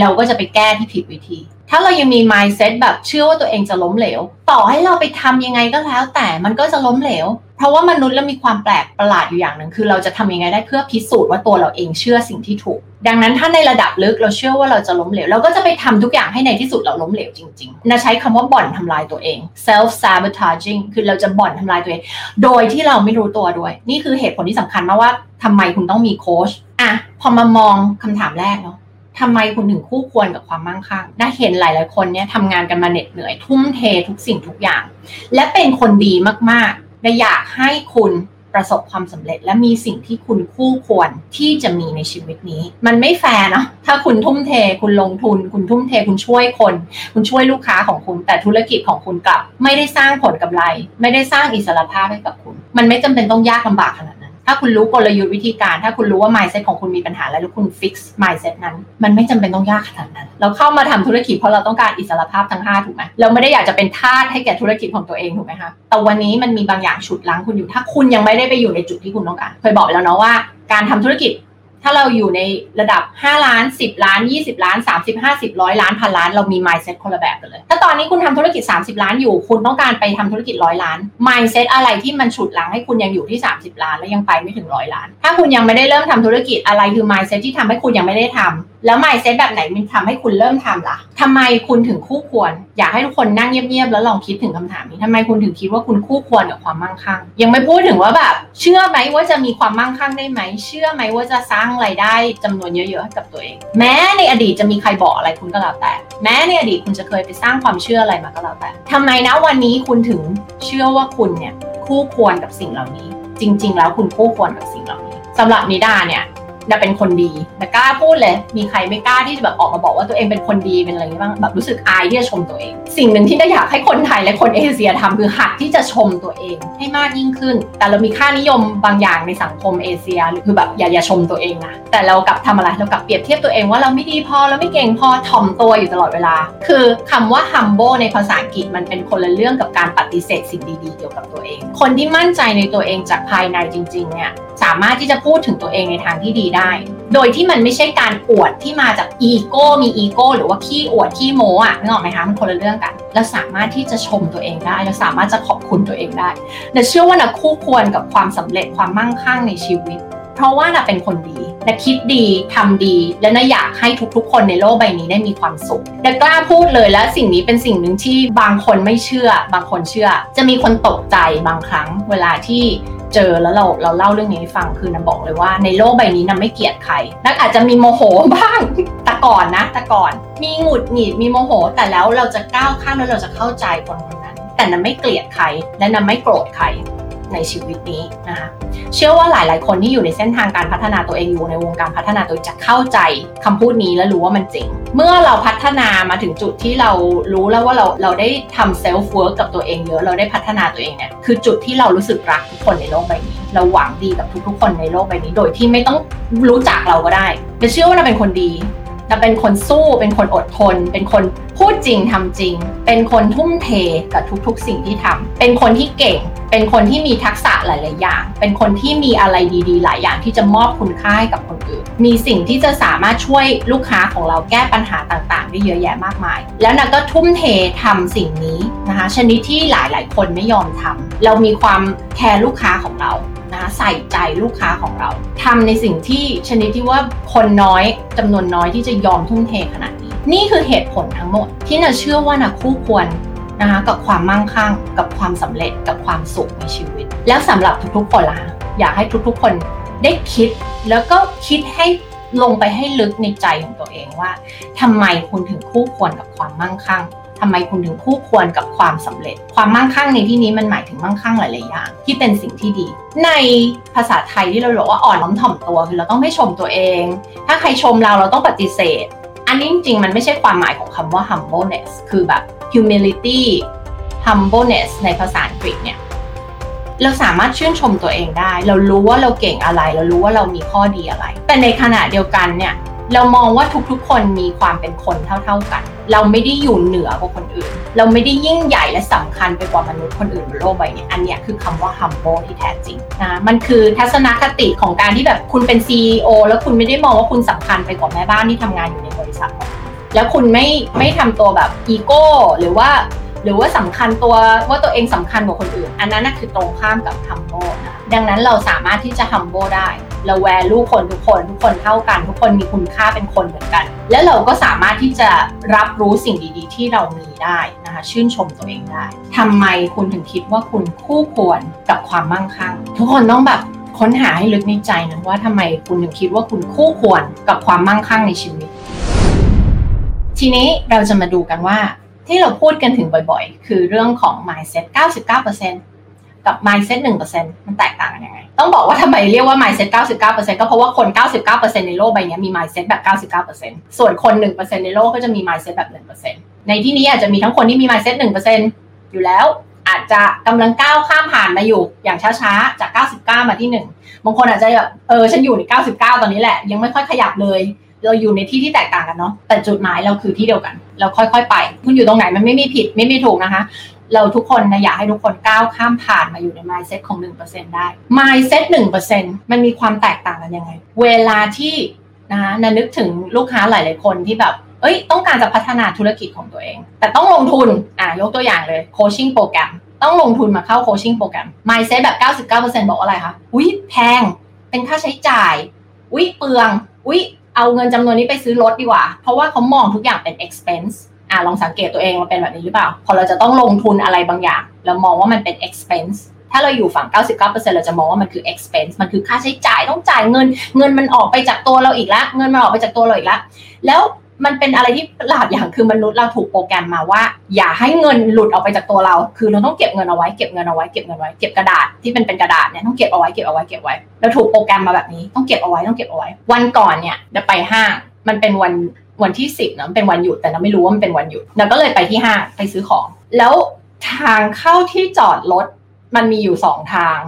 เราก็จะไปแก้ที่ผิดวิธี ถ้าเรายังมี mindset แบบเชื่อว่าตัวเองจะล้มเหลว ต่อให้เราไปทำยังไงก็แล้ว แต่มันก็จะล้มเหลว เพราะว่ามนุษย์เรามีความแปลกประหลาดอยู่อย่างหนึ่งคือเราจะทำยังไงได้เพื่อพิสูจน์ว่าตัวเราเองเชื่อสิ่งที่ถูก ดังนั้นถ้าในระดับลึกเราเชื่อว่าเราจะล้มเหลว เราก็จะไปทำทุกอย่างให้ในที่สุดเราล้มเหลวจริงๆนะใช้คำว่าบ่อนทำลายตัวเอง self sabotaging คือเราจะบ่อนทำลายตัวเอง โดยที่เราไม่รู้ตัวด้วย นี่คือเหตุผลที่สำคัญมากว่าทำไมคุณต้องมีโค้ชอะพอมามองคำถามแรกเนาะ ทำไมคุณถึงคู่ควรกับความมั่งคั่งได้เห็นหลาย ๆ คนเนี่ยทำงานกันมาเหน็ดเหนื่อย ทุ่มเททุกสิ่งทุกอย่าง และเป็นคนดีมากๆและอยากให้คุณประสบความสำเร็จ และมีสิ่งที่คุณคู่ควรที่จะมีในชีวิตนี้ มันไม่แฟร์เนาะถ้าคุณทุ่มเทคุณลงทุน คุณทุ่มเทคุณช่วยคน คุณช่วยลูกค้าของคุณ แต่ธุรกิจของคุณกลับ ไม่ได้สร้างผลกำไร ไม่ได้สร้างอิสรภาพให้กับคุณ มันไม่จำเป็นต้องยากลำบากขนาด ถ้าคุณรู้กลยุทธ์วิธีการ ถ้าคุณรู้ว่า mindset ของคุณมีปัญหาแล้วแล้วคุณ fix mindset นั้น มันไม่จำเป็นต้องยากขนาดนั้น เราเข้ามาทำธุรกิจเพราะเราต้องการอิสรภาพทั้ง 5 ถูกไหมเราไม่ได้อยากจะเป็นทาสให้แก่ธุรกิจของตัวเองถูกไหมคะแต่วันนี้มันมีบางอย่างฉุดล้างคุณอยู่ ถ้าคุณยังไม่ได้ไปอยู่ในจุดที่คุณต้องการ เคยบอกแล้วเนาะว่าการทำธุรกิจ ถ้าเราอยู่ในระดับ 5 ล้าน 10 ล้าน 20 ล้าน 30 50ร้อยล้านพันล้านเรามี mindset คนละแบบกันเลย ถ้าตอนนี้คุณทำธุรกิจ 30 ล้านอยู่ คุณต้องการไปทำธุรกิจร้อยล้าน mindset อะไรที่มันฉุดหลังให้คุณยังอยู่ที่ 30 ล้านแล้วยังไปไม่ถึงร้อยล้าน ถ้าคุณยังไม่ได้เริ่มทำธุรกิจอะไรคือ mindset ที่ทำให้คุณยังไม่ได้ทำแล้ว mindset แบบไหนมันทำให้คุณเริ่มทำล่ะทำไมคุณถึงคู่ควร อยากให้ทุกคนนั่งเงียบๆแล้วลองคิดถึงคำถามนี้ทำไมคุณถึงคิดว่าคุณคู่ควรกับความมั่งคั่ง ยังไม่พูดถึงว่าแบบเชื่อไหมว่าจะมีความมั่งคั่งได้ไหมเชื่อไหมว่าจะสร้างรายได้จำนวนเยอะๆให้กับตัวเอง แม้ในอดีตจะมีใครบอกอะไรคุณก็แล้วแต่ แม้ในอดีตคุณจะเคยไปสร้างความเชื่ออะไรมาก็แล้วแต่ทำไมนะวันนี้คุณถึงเชื่อว่าคุณเนี่ยคู่ควรกับสิ่งเหล่านี้ จริง ๆ แล้วคุณคู่ควรกับสิ่งเหล่านี้สำหรับนิดาเนี่ย จะเป็นคนดีแต่กล้าพูดเลย มีใครไม่กล้าที่จะแบบออกมาบอกว่าตัวเองเป็นคนดีเป็นอะไรบ้างแบบรู้สึกอายที่จะชมตัวเอง สิ่งหนึ่งที่ได้อยากให้คนไทยและคนเอเชียทำคือหัดที่จะชมตัวเองให้มากยิ่งขึ้น แต่เรามีค่านิยมบางอย่างในสังคมเอเชียหรือคือแบบอย่าอย่าชมตัวเองนะแต่เรากลับทำอะไรเรากลับเปรียบเทียบตัวเองว่าเราไม่ดีพอเราไม่เก่งพอถ่อมตัวอยู่ตลอดเวลา คือคำว่า humble ในภาษาอังกฤษมันเป็นคนละเรื่องกับการปฏิเสธสิ่งดีๆเกี่ยวกับตัวเอง คนที่มั่นใจในตัวเองจากภายในจริงๆเนี่ยสามารถที่จะพูดถึงตัวเองในทางที่ดีได้ โดยที่มันไม่ใช่การอวดที่มาจากอีโก้มีอีโก้หรือว่าขี้อวดขี้โม้อะนึกออกไหมคะมันคนละเรื่องกันเราสามารถที่จะชมตัวเองได้เราสามารถจะขอบคุณตัวเองได้แต่เชื่อว่านะคู่ควรกับความสำเร็จความมั่งคั่งในชีวิต เพราะว่านะเป็นคนดีนะคิดดีทำดี และนะอยากให้ทุกๆ คนในโลกใบนี้ได้มีความสุขนะกล้าพูดเลยและสิ่งนี้เป็นสิ่งหนึ่งที่บางคนไม่เชื่อ บางคนเชื่อ จะมีคนตกใจบางครั้งเวลาที่ เจอแล้วเราเราเล่าเรื่องนี้ให้ฟังคือนะบอกเลยว่า ในโลกใบนี้นะไม่เกลียดใครนักอาจจะมีโมโหบ้างแต่ก่อนนะแต่ก่อน มีหงุดหงิดมีโมโห แต่แล้วเราจะก้าวข้ามแล้วเราจะเข้าใจคนคนนั้น แต่นะไม่เกลียดใครและนะไม่โกรธใคร ในชีวิตนี้นะคะเชื่อว่าหลาย ๆ คนที่อยู่ในเส้นทางการพัฒนาตัวเองอยู่ในวงการพัฒนาตัวจะเข้าใจคำพูดนี้และรู้ว่ามันจริง เมื่อเราพัฒนามาถึงจุดที่เรารู้แล้วว่าเราเราได้ทำ self-work กับตัวเองเยอะเราได้พัฒนาตัวเองเนี่ยคือจุดที่เรารู้สึกรักทุกคนในโลกใบนี้ เราหวังดีกับทุก ๆ คนในโลกใบนี้ โดยที่ไม่ต้องรู้จักเราก็ได้แต่เชื่อว่าเราเป็นคนดี เราเป็นคนสู้เป็นคนอดทน เป็นคนพูดจริงทำจริง เป็นคนทุ่มเทกับทุกๆ สิ่งที่ทำเป็นคนที่เก่ง เป็นคนที่มีทักษะหลาย ๆ อย่าง เป็นคนที่มีอะไรดีๆ หลายอย่างที่จะมอบคุณค่าให้กับคนอื่น มีสิ่งที่จะสามารถช่วยลูกค้าของเราแก้ปัญหาต่างๆ ได้เยอะแยะมากมาย แล้วนางก็ทุ่มเททำสิ่งนี้นะคะชนิดที่หลายๆ คนไม่ยอมทำเรามีความแคร์ลูกค้าของเรา นะใส่ใจลูกค้าของเราทำในสิ่งที่ชนิดที่ว่าคนน้อยจำนวนน้อยที่จะยอมทุ่มเทขนาดนี้ นี่คือเหตุผลทั้งหมด ที่นาเชื่อว่านาคู่ควรนะคะกับความมั่งคั่ง กับความสำเร็จกับความสุขในชีวิต แล้วสำหรับทุกๆคนล่ะอยากให้ทุกๆคนได้คิดแล้วก็คิดให้ลงไปให้ลึกในใจของตัวเองว่าทำไมคุณถึงคู่ควรกับความมั่งคั่ง ทำไมคุณถึงคู่ควรกับความสำเร็จ ความมั่งคั่งในที่นี้มันหมายถึงมั่งคั่งหลายๆอย่างที่เป็นสิ่งที่ดี ในภาษาไทยที่เราบอกว่าอ่อนน้อมถ่อมตัวคือเราต้องไม่ชมตัวเอง ถ้าใครชมเราเราต้องปฏิเสธ อันนี้จริงๆมันไม่ใช่ความหมายของคำว่า humbleness คือแบบ humility humbleness ในภาษาอังกฤษเนี่ยเราสามารถชื่นชมตัวเองได้ เรารู้ว่าเราเก่งอะไร เรารู้ว่าเรามีข้อดีอะไร แต่ในขณะเดียวกันเนี่ย เรามองว่าทุกๆ คนมีความเป็นคนเท่า ๆกัน เราไม่ได้อยู่เหนือกว่าคนอื่น เราไม่ได้ยิ่งใหญ่และสำคัญไปกว่ามนุษย์คนอื่นบนโลกใบนี้ อันนี้คือคำว่า humble ที่แท้จริงนะมันคือทัศนคติของการที่แบบคุณเป็น CEO แล้วคุณไม่ได้มองว่าคุณสำคัญไปกว่าแม่บ้านที่ทำงานอยู่ในบริษัท แล้วคุณไม่ไม่ทำตัวแบบอีโก้หรือว่า หรือว่าสำคัญตัวว่าตัวเองสำคัญกว่าคนอื่น อันนั้นนะคือตรงข้ามกับ humble นะดังนั้นเราสามารถที่จะ humble ได้เราแวลูคนทุกคนทุกคนเท่ากัน ทุกคนมีคุณค่าเป็นคนเหมือนกัน และเราก็สามารถที่จะรับรู้สิ่งดีๆ ที่เรามีได้นะคะชื่นชมตัวเองได้ทำไมคุณถึงคิดว่าคุณคู่ควรกับความมั่งคั่ง ทุกคนต้องแบบค้นหาให้ลึกในใจนะว่าทำไมคุณถึงคิดว่าคุณคู่ควรกับความมั่งคั่งในชีวิต ทีนี้เราจะมาดูกันว่า ที่เราพูดกันถึงบ่อยๆ คือเรื่องของ mindset 99%กับ mindset 1%มันแตกต่างกันยังไง ต้องบอกว่าทำไมเรียกว่า mindset 99%ก็เพราะว่าคน 99%ในโลกใบนี้มี mindset แบบ 99%ส่วนคน 1%ในโลกก็จะมี mindset แบบ 1%ในที่นี้อาจจะมีทั้งคนที่มี mindset 1%อยู่แล้วอาจจะกำลังก้าวข้ามผ่านมาอยู่อย่างช้าๆ จาก 99 มาที่ 1 บางคนอาจจะแบบเออฉันอยู่ใน 99 ตอนนี้แหละ ยังไม่ค่อยขยับเลย เราอยู่ในที่ที่แตกต่างกันเนาะแต่จุดหมายเราคือที่เดียวกัน เราค่อยๆ ไป คุณอยู่ตรงไหนมันไม่มีผิดไม่มีถูกนะคะ เราทุกคนนะอยากให้ทุกคนก้าวข้ามผ่านมาอยู่ใน mindset ของ 1%ได้ mindset 1%มันมีความแตกต่างกันยังไง เวลาที่นะคะนนึกถึงลูกค้าหลาย ๆ คนที่แบบเอ้ย ต้องการจะพัฒนาธุรกิจของตัวเอง แต่ต้องลงทุน อะยกตัวอย่างเลยโคชชิ่งโปรแกรม ต้องลงทุนมาเข้าโคชชิ่งโปรแกรม mindset แบบ 99%บอกอะไรคะ อุ้ยแพง เป็นค่าใช้จ่าย อุ้ยเปลือง อุ้ย เอาเงินจำนวนนี้ไปซื้อรถดีกว่า เพราะว่าเขามองทุกอย่างเป็น expense อ่าลองสังเกตตัวเองมาเป็นแบบนี้หรือเปล่า พอเราจะต้องลงทุนอะไรบางอย่าง เรามองว่ามันเป็น expense ถ้าเราอยู่ฝั่ง 99%เราจะมองว่ามันคือ expense มันคือค่าใช้จ่ายต้องจ่ายเงิน เงินมันออกไปจากตัวเราอีกละ เงินมันออกไปจากตัวเราอีกละ แล้ว มันเป็นอะไรที่ประหลาดอย่างคือมนุษย์เราถูกโปรแกรมมาว่า อย่าให้เงินหลุดออกไปจากตัวเรา คือเราต้องเก็บเงินเอาไว้เก็บเงินเอาไว้เก็บเงินไว้เก็บกระดาษที่เป็นเป็นกระดาษเนี่ยต้องเก็บเอาไว้เก็บเอาไว้เก็บไว้เราถูกโปรแกรมมาแบบนี้ต้องเก็บเอาไว้ต้องเก็บเอาไว้ วันก่อนเนี่ยเดี๋ยวไปห้างมันเป็นวันวันที่สิบเนาะเป็นวันหยุดแต่เราไม่รู้ว่ามันเป็นวันหยุดเราก็เลยไปที่ห้างไปซื้อของ แล้วทางเข้าที่จอดรถมันมีอยู่สองทาง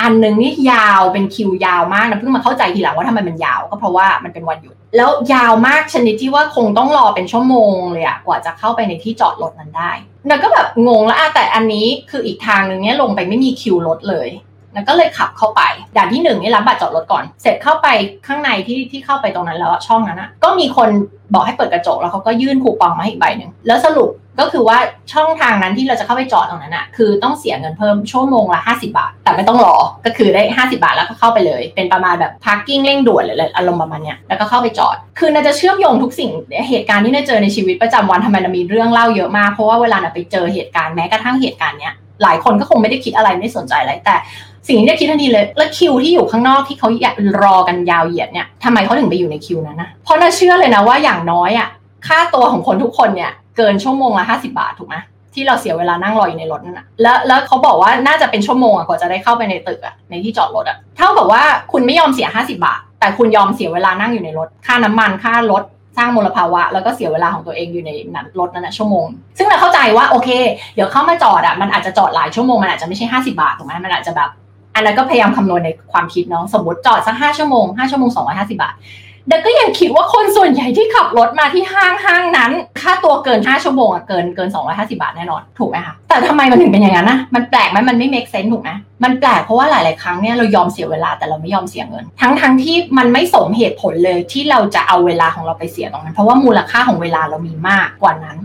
อันหนึ่งนี่ยาวเป็นคิวยาวมากนะเพิ่งมาเข้าใจทีหลังว่าทำไมมันยาวก็เพราะว่ามันเป็นวันหยุด แล้วยาวมากชนิดที่ว่าคงต้องรอเป็นชั่วโมงเลยอะกว่าจะเข้าไปในที่จอดรถนั้นได้แล้วก็แบบงงแล้วอะแต่อันนี้คืออีกทางหนึ่งเนี่ยลงไปไม่มีคิวรถเลย แล้วก็เลยขับเข้าไป ด่านที่หนึ่งนี่รับบัตรจอดรถก่อน เสร็จเข้าไปข้างในที่ที่เข้าไปตรงนั้นแล้วช่องนั้นอะก็มีคนบอกให้เปิดกระจกแล้วเขาก็ยื่นคูปองมาให้อีกใบหนึ่งแล้วสรุปก็คือว่าช่องทางนั้นที่เราจะเข้าไปจอดตรงนั้นอะคือต้องเสียเงินเพิ่มชั่วโมงละ 50 บาท แต่ไม่ต้องรอก็คือได้ 50 บาทแล้วก็เข้าไปเลย เป็นประมาณแบบ parking เร่งด่วนเลยอารมณ์ประมาณเนี้ยแล้วก็เข้าไปจอด คือน่าจะเชื่อมโยงทุกสิ่งเหตุการณ์ที่น่าเจอในชีวิตประจำวันทำไมเรามีเรื่องเล่าเยอะมากเพราะว่าเวลาเราไปเจอเหตุการณ์แม้กระทั่งเหตุการณ์เนี้ยหลายคนก็คงไม่ได้คิดอะไรไม่สนใจอะไรแต่ สิ่งที่ได้คิดทันทีเลยแล้วคิวที่อยู่ข้างนอกที่เขาอยากรอกันยาวเหยียดเนี่ยทำไมเขาถึงไปอยู่ในคิวนั้นนะเพราะน่าเชื่อเลยนะว่าอย่างน้อยอะค่าตัวของคนทุกคนเนี่ยเกินชั่วโมงละห้าสิบาทถูกไหมที่เราเสียเวลานั่งรออยู่ในรถนั่นนะแล้วแล้วเขาบอกว่าน่าจะเป็นชั่วโมงกว่าจะได้เข้าไปในตึกอะในที่จอดรถอะเท่ากับว่าคุณไม่ยอมเสียห้าสิบาท แต่คุณยอมเสียเวลานั่งอยู่ในรถ ค่าน้ำมันค่ารถสร้างมลภาวะ แล้วก็เสียเวลาของตัวเองอยู่ในนั้นรถนั้นนะชั่วโมง ซึ่งเราเข้าใจว่าโอเค เดี๋ยวเข้ามาจอดอะมันอาจจะจอดหลายชั่วโมงมันอาจจะไม่ใช่ห้าสิบาทถูกไหมมันอาจจะแบบ อันนั้นก็พยายามคำนวณในความคิดเนาะสมมติจอดสักห้าชั่วโมงห้าชั่วโมงสองร้อยห้าสิบาทเด็กก็ยังคิดว่าคนส่วนใหญ่ที่ขับรถมาที่ห้างห้างนั้น ค่าตัวเกินห้าชั่วโมงอะเกินเกินสองร้อยห้าสิบาทแน่นอนถูกไหมคะแต่ทำไมมันถึงเป็นอย่างนั้นนะมันแปลกไหมมันไม่ make sense ถูกไหมมันแปลกเพราะว่าหลาย ๆ ครั้งเนี่ยเรายอมเสียเวลาแต่เราไม่ยอมเสียเงิน ทั้งทั้งที่มันไม่สมเหตุผลเลยที่เราจะเอาเวลาของเราไปเสียตรงนั้น เพราะว่ามูลค่าของเวลาเรามีมากกว่านั้น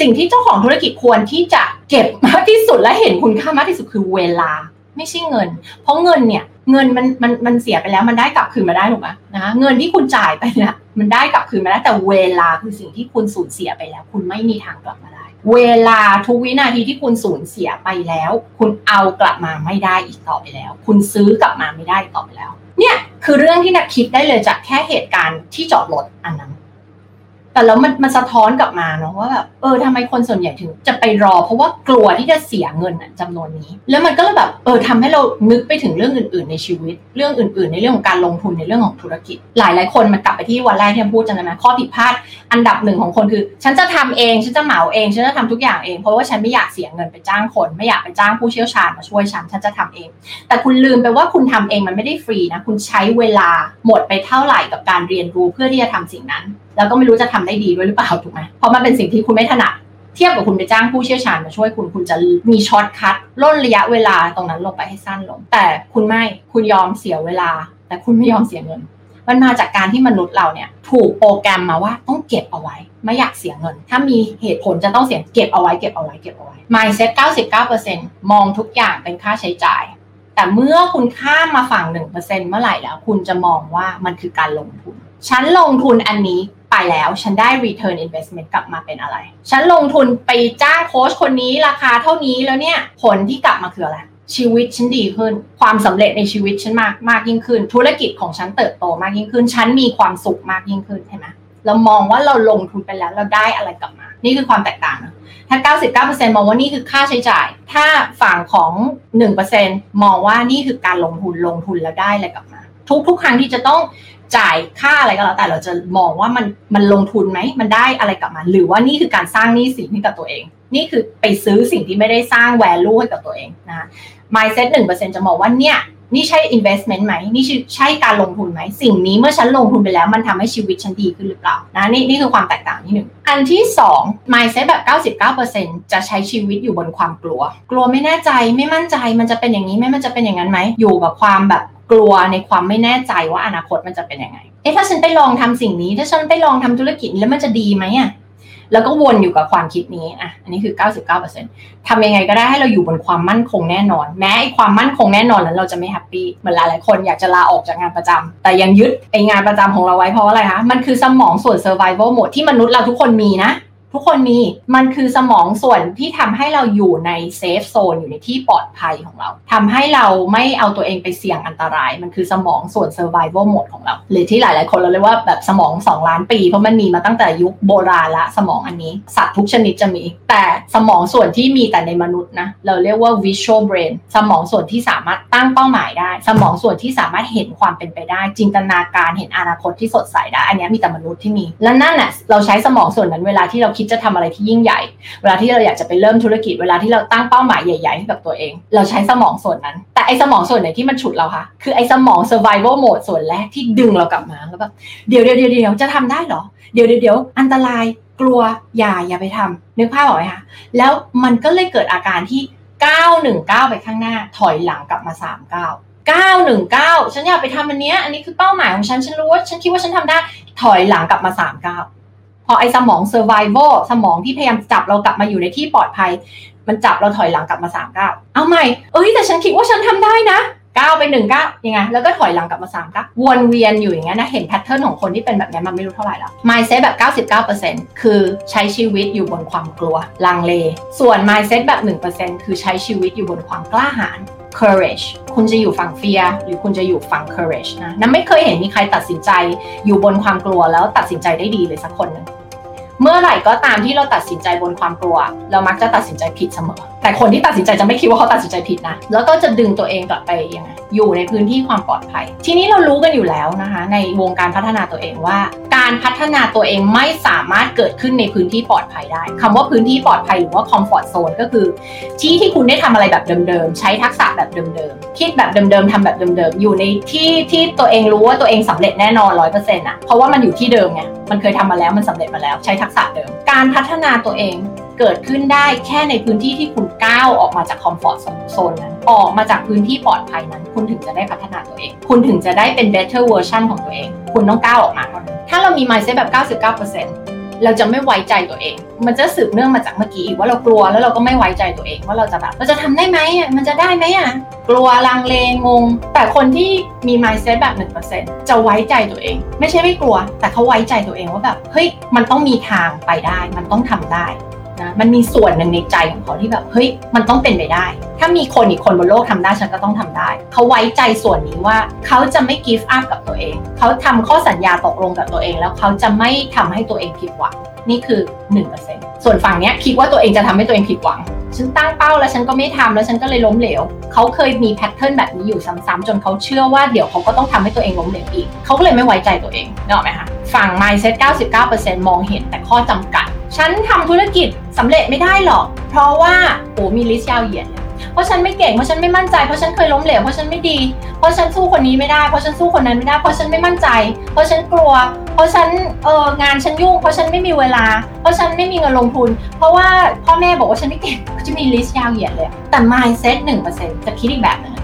สิ่งที่เจ้าของธุรกิจควรที่จะเก็บมากที่สุดและเห็นคุณค่ามากที่สุดคือเวลา ไม่ใช่เงิน เพราะเงินเนี่ย เงินมันมันมันเสียไปแล้วมันได้กลับคืนมาได้ถูกไหมนะเงินที่คุณจ่ายไปเนี่ยมันได้กลับคืนมาได้แต่เวลาคือสิ่งที่คุณสูญเสียไปแล้ว คุณไม่มีทางกลับมาได้ เวลาทุกวินาทีที่คุณสูญเสียไปแล้ว คุณเอากลับมาไม่ได้อีกต่อไปแล้ว คุณซื้อกลับมาไม่ได้ต่อไปแล้ว เนี่ยคือเรื่องที่นักคิดได้เลยจากแค่เหตุการณ์ที่จอดรถอันนั้น แต่แล้วมันมันสะท้อนกลับมาเนาะว่าแบบเออทำไมคนส่วนใหญ่ถึงจะไปรอ เพราะว่ากลัวที่จะเสียเงินจำนวนนี้ แล้วมันก็เลยแบบเออทำให้เรานึกไปถึงเรื่องอื่น ๆ ในชีวิต เรื่องอื่น ๆ ในเรื่องของการลงทุนในเรื่องของธุรกิจ หลายหลายคนมันกลับไปที่วันแรกที่พูดจังเลยนะข้อผิดพลาดอันดับหนึ่งของคนคือ ฉันจะทำเองฉันจะเหมาเองฉันจะทำทุกอย่างเองเพราะว่าฉันไม่อยากเสียเงินไปจ้างคน ไม่อยากไปจ้างผู้เชี่ยวชาญมาช่วยฉันฉันจะทำเอง แต่คุณลืมไปว่าคุณทำเองมันไม่ได้ฟรีนะคุณใช้เวลาหมดไปเท่าไหร่กับการเรียนรู้เพื่อที่จะทำสิ่งนั้น แล้วก็ไม่รู้จะทำได้ดีด้วยหรือเปล่าถูกไหมเพราะมันเป็นสิ่งที่คุณไม่ถนัดเทียบกับคุณไปจ้างผู้เชี่ยวชาญมาช่วยคุณคุณจะมี shortcut ร่นระยะเวลาตรงนั้นลงไปให้สั้นลง แต่คุณไม่คุณยอมเสียเวลา แต่คุณไม่ยอมเสียเงิน มันมาจากการที่มนุษย์เราเนี่ย ถูกโปรแกรมมาว่าต้องเก็บเอาไว้ ไม่อยากเสียเงิน ถ้ามีเหตุผลจะต้องเสียเก็บเอาไว้เก็บเอาไว้เก็บเอาไว้ mindset 99%มองทุกอย่างเป็นค่าใช้จ่าย แต่เมื่อคุณข้ามมาฝั่ง1%เมื่อไหร่แล้ว คุณจะมองว่ามันคือการลงทุนฉันลงทุนอันนี้ ไปแล้วฉันได้ return investment กลับมาเป็นอะไร ฉันลงทุนไปจ้างโค้ชคนนี้ราคาเท่านี้แล้วเนี่ยผลที่กลับมาคืออะไรชีวิตฉันดีขึ้น ความสำเร็จในชีวิตฉันมากมากยิ่งขึ้น ธุรกิจของฉันเติบโตมากยิ่งขึ้น ฉันมีความสุขมากยิ่งขึ้นใช่ไหมเรามองว่าเราลงทุนไปแล้วเราได้อะไรกลับมา นี่คือความแตกต่างนะถ้า 99%มองว่านี่คือค่าใช้จ่าย ถ้าฝั่งของ 1%มองว่านี่คือการลงทุนลงทุนแล้วได้อะไรกลับมา ทุกทุกครั้งที่จะต้อง จ่ายค่าอะไรก็แล้วแต่เราจะมองว่ามันมันลงทุนไหมมันได้อะไรกลับมาหรือว่านี่คือการสร้างหนี้สินให้กับตัวเอง นี่คือไปซื้อสิ่งที่ไม่ได้สร้าง value ให้กับตัวเองนะ mindset หนึ่งเปอร์เซ็นจะมองว่าเนี่ยนี่ใช่ investment ไหมนี่ใช่การลงทุนไหม สิ่งนี้เมื่อฉันลงทุนไปแล้ว มันทำให้ชีวิตฉันดีขึ้นหรือเปล่านะนี่นี่คือความแตกต่างที่หนึ่งอันที่สอง mindset แบบ 99%จะใช้ชีวิตอยู่บนความกลัว กลัวไม่แน่ใจไม่มั่นใจมันจะเป็นอย่างนี้ไหมมันจะเป็นอย่างนั้นไหมอยู่กับความแบบ กลัวในความไม่แน่ใจว่าอนาคตมันจะเป็นยังไง เอ๊ะถ้าฉันไปลองทำสิ่งนี้ ถ้าฉันไปลองทำธุรกิจแล้วมันจะดีไหมอะแล้วก็วนอยู่กับความคิดนี้อะอันนี้คือ 99%ทำยังไงก็ได้ให้เราอยู่บนความมั่นคงแน่นอน แม้ไอ้ความมั่นคงแน่นอนนั้นเราจะไม่ happy เหมือนหลายๆคนอยากจะลาออกจากงานประจำแต่ยังยึดไอ้งานประจำของเราไว้เพราะอะไรคะมันคือสมองส่วน survival mode ที่มนุษย์เราทุกคนมีนะ ทุกคนมีมันคือสมองส่วนที่ทำให้เราอยู่ใน safe zone อยู่ในที่ปลอดภัยของเราทำให้เราไม่เอาตัวเองไปเสี่ยงอันตราย มันคือสมองส่วน survival mode ของเราหรือที่หลาย ๆ คนเราเรียกว่าแบบสมอง 2 ล้านปี เพราะมันมีมาตั้งแต่ยุคโบราณละสมองอันนี้ สัตว์ทุกชนิดจะมี แต่สมองส่วนที่มีแต่ในมนุษย์นะเราเรียกว่า visual brain สมองส่วนที่สามารถตั้งเป้าหมายได้ สมองส่วนที่สามารถเห็นความเป็นไปได้ จินตนาการเห็นอนาคตที่สดใสได้ อันนี้มีแต่มนุษย์ที่มี และนั่นน่ะเราใช้สมองส่วนนั้นเวลาที่เราคิดจะทำอะไรที่ยิ่งใหญ่ เวลาที่เราอยากจะไปเริ่มธุรกิจ เวลาที่เราตั้งเป้าหมายใหญ่ๆให้กับตัวเอง เราใช้สมองส่วนนั้น แต่ไอ้สมองส่วนไหนที่มันฉุดเราคะคือไอ้สมอง survival mode ส่วนแรกที่ดึงเรากลับมาแล้วแบบเดี๋ยวเดี๋ยวเดี๋ยวจะทำได้เหรอเดี๋ยวเดี๋ยวเดี๋ยวอันตรายกลัวอย่าอย่าไปทำนึกภาพออกไหมคะแล้วมันก็เลยเกิดอาการที่ก้าวหนึ่งก้าวไปข้างหน้า ถอยหลังกลับมาสามก้าวก้าวหนึ่งก้าวฉันอยากไปทำอันเนี้ย อันนี้คือเป้าหมายของฉัน ฉันรู้ว่า ฉันคิดว่าฉันทำได้ ถอยหลังกลับมาสามก้าวพ อไอ้สมอง survival สมองที่พยายามจับเรากลับมาอยู่ในที่ปลอดภัย มันจับเราถอยหลังกลับมาสามก้าวเอาใหม่เอ้ยแต่ฉันคิดว่าฉันทำได้นะก้าวไปหนึ่งก้าวยังไงแล้วก็ถอยหลังกลับมาสามก้าววนเวียนอยู่อย่างเงี้ยนะเห็นแพทเทิร์นของคนที่เป็นแบบนี้มันไม่รู้เท่าไหร่แล้ว mindset แบบ 99%คือใช้ชีวิตอยู่บนความกลัวลังเล ส่วน mindset แบบ 1%คือใช้ชีวิตอยู่บนความกล้าหาญ courage คุณจะอยู่ฝั่ง fear หรือคุณจะอยู่ฝั่ง courage นะนั้นไม่เคยเห็นมีใครตัดสินใจอยู่บนความกลัวแล้วตัดสินใจได้ดีเลยสักคนนึง เมื่อไหร่ก็ตามที่เราตัดสินใจบนความกลัว เรามักจะตัดสินใจผิดเสมอ แต่คนที่ตัดสินใจจะไม่คิดว่าเขาตัดสินใจผิดนะ แล้วก็จะดึงตัวเองกลับไปยังไงอยู่ในพื้นที่ความปลอดภัย ทีนี้เรารู้กันอยู่แล้วนะคะ ในวงการพัฒนาตัวเองว่า การพัฒนาตัวเองไม่สามารถเกิดขึ้นในพื้นที่ปลอดภัยได้คำว่าพื้นที่ปลอดภัยหรือว่า comfort zone ก็คือ ที่ที่คุณได้ทำอะไรแบบเดิมๆใช้ทักษะแบบเดิมๆคิดแบบเดิมๆทำแบบเดิมๆอยู่ในที่ที่ตัวเองรู้ว่าตัวเองสำเร็จแน่นอนร้อยเปอร์เซ็นต์อะเพราะว่ามันอยู่ที่เดิมไงมันเคยทำมาแล้วมันสำเร็จมาแล้วใช้ทักษะเดิม การพัฒนาตัวเองเกิดขึ้นได้แค่ในพื้นที่ที่คุณก้าวออกมาจากคอมฟอร์ตโซนนั้น ออกมาจากพื้นที่ปลอดภัยนั้น คุณถึงจะได้พัฒนาตัวเอง คุณถึงจะได้เป็น better version ของตัวเอง คุณต้องก้าวออกมาเท่านั้น ถ้าเรามี mindset แบบ 99% เราจะไม่ไว้ใจตัวเอง มันจะสืบเนื่องมาจากเมื่อกี้อีกว่าเรากลัวแล้วเราก็ไม่ไว้ใจตัวเองว่าเราจะแบบเราจะทำได้ไหมอะมันจะได้ไหมอะกลัวลังเลงง แต่คนที่มี mindset แบบ 1%จะไว้ใจตัวเอง ไม่ใช่ไม่กลัว แต่เขาไว้ใจตัวเองว่าแบบเฮ้ยมันต้องมีทางไปได้ มันต้องทำได้ นะมันมีส่วนหนึ่งในใจของเขาที่แบบเฮ้ยมันต้องเป็นไปได้ ถ้ามีคนอีกคนบนโลกทำได้ฉันก็ต้องทำได้ เขาไว้ใจส่วนนี้ว่าเขาจะไม่ give up กับตัวเอง เขาทำข้อสัญญาตกลงกับตัวเอง แล้วเขาจะไม่ทำให้ตัวเองผิดหวังนี่คือ 1%ส่วนฝั่งเนี้ยคิดว่าตัวเองจะทำให้ตัวเองผิดหวัง ฉันตั้งเป้าแล้วฉันก็ไม่ทำแล้วฉันก็เลยล้มเหลว เขาเคยมี pattern แบบนี้อยู่ซ้ำๆจนเขาเชื่อว่าเดี๋ยวเขาก็ต้องทำให้ตัวเองล้มเหลวอีก เขาก็เลยไม่ไว้ใจตัวเองนึกออกไหมคะ ฝั่ง mindset 99%มองเห็นแต่ข้อจำกัด ฉันทำธุรกิจสำเร็จไม่ได้หรอก เพราะว่าโอ้มี list ยาวเหยียดเลยเพราะฉันไม่เก่งเพราะฉันไม่มั่นใจเพราะฉันเคยล้มเหลวเพราะฉันไม่ดี เพราะฉันสู้คนนี้ไม่ได้เพราะฉันสู้คนนั้นไม่ได้เพราะฉันไม่มั่นใจ เพราะฉันกลัว เพราะฉันเอองานฉันยุ่งเพราะฉันไม่มีเวลา เพราะฉันไม่มีเงินลงทุน เพราะว่าพ่อแม่บอกว่าฉันไม่เก่งก็จะมีลิสต์ยาวเหยียดเลยแต่ mindset 1%จะคิดอีกแบบหนึง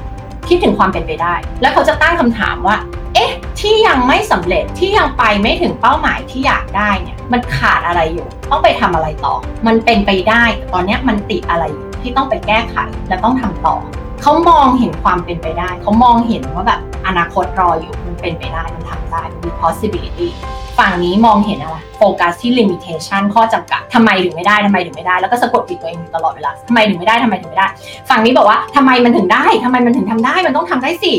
คิดถึงความเป็นไปได้ แล้วเขาจะตั้งคำถามว่า เอ๊ะ ที่ยังไม่สำเร็จที่ยังไปไม่ถึงเป้าหมายที่อยากได้เนี่ยมันขาดอะไรอยู่ ต้องไปทำอะไรต่อ มันเป็นไปได้แต่ตอนนี้มันติดอะไรอยู่ที่ต้องไปแก้ไขและต้องทำต่อเขามองเห็นความเป็นไปได้ เขามองเห็นว่าแบบอนาคตรออยู่มันเป็นไปได้มันทำได้มันมี possibility ฝั่งนี้มองเห็นอะไรโฟกัสที่ limitation ข้อจำกัดทำไมถึงไม่ได้ทำไมถึงไม่ได้ แล้วก็สะกดจิตตัวเองอยู่ตลอดเวลาทำไมถึงไม่ได้ทำไมถึงไม่ได้ ฝั่งนี้บอกว่าทำไมมันถึงได้ทำไมมันถึงทำได้มันต้องทำได้สิ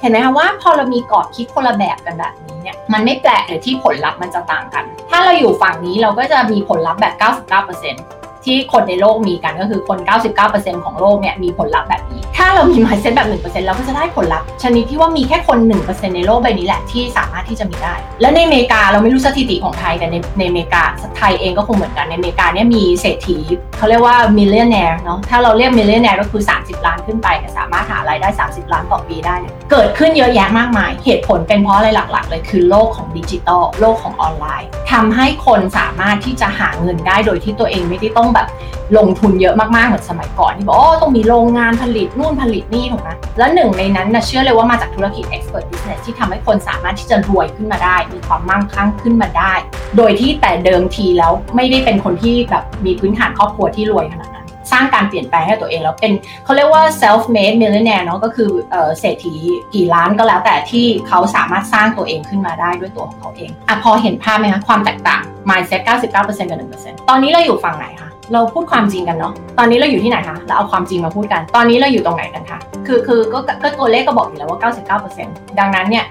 เห็นไหมคะว่าพอเรามีกรอบคิดคนละแบบกันแบบนี้เนี่ยมันไม่แปลกเลยที่ผลลัพธ์มันจะต่างกัน ถ้าเราอยู่ฝั่งนี้เราก็จะมีผลลัพธ์แบบ 99% ที่คนในโลกมีกันก็คือคน 99%ของโลกเนี่ยมีผลลัพธ์แบบนี้ ถ้าเรามี mindset แบบ 1%เราก็จะได้ผลลัพธ์ชนิดที่ว่ามีแค่คน 1%ในโลกใบนี้แหละที่สามารถที่จะมีได้ และในอเมริกาเราไม่รู้สถิติของไทยแต่ในในอเมริกาไทยเองก็คงเหมือนกันในอเมริกาเนี่ยมีเศรษฐีเขาเรียกว่า millionaire เนาะถ้าเราเรียก millionaire ก็คือ 30 ล้านขึ้นไปสามารถหารายได้ 30 ล้านต่อปีได้เนี่ยเกิดขึ้นเยอะแยะมากมาย เหตุผลเป็นเพราะอะไรหลักๆ เลยคือโลกของดิจิตอลโลกของออนไลน์ทำให้คนสามารถที่จะหาเงินได้โดยที่ตัวเองไม่ได้ต้องแบบลงทุนเยอะมากๆเหมือนสมัยก่อนที่บอกโอ้ต้องมีโรงงานผลิตนู่นผลิตนี่ถูกไหมแล้วหนึ่งในนั้นนะเชื่อเลยว่ามาจากธุรกิจ expert business ที่ทำให้คนสามารถที่จะรวยขึ้นมาได้ มีความมั่งคั่งขึ้นมาได้ โดยที่แต่เดิมทีแล้วไม่ได้เป็นคนที่แบบมีพื้นฐานครอบครัวที่รวยขนาดนั้นสร้างการเปลี่ยนแปลงให้ตัวเองแล้วเป็นเขาเรียกว่า self made millionaire เนาะก็คือเศรษฐีกี่ล้านก็แล้วแต่ที่เขาสามารถสร้างตัวเองขึ้นมาได้ด้วยตัวของเขาเองอะพอเห็นภาพไหมคะความแตกต่าง mindset 99%กับ1%ตอนนี้เราอยู่ฝั่งไหนคะ เราพูดความจริงกันเนาะ ตอนนี้เราอยู่ที่ไหนคะ เราเอาความจริงมาพูดกัน ตอนนี้เราอยู่ตรงไหนกันคะ คือคือก็ก็ตัวเลขก็บอกอยู่แล้วว่า 99%ดังนั้นเนี่ย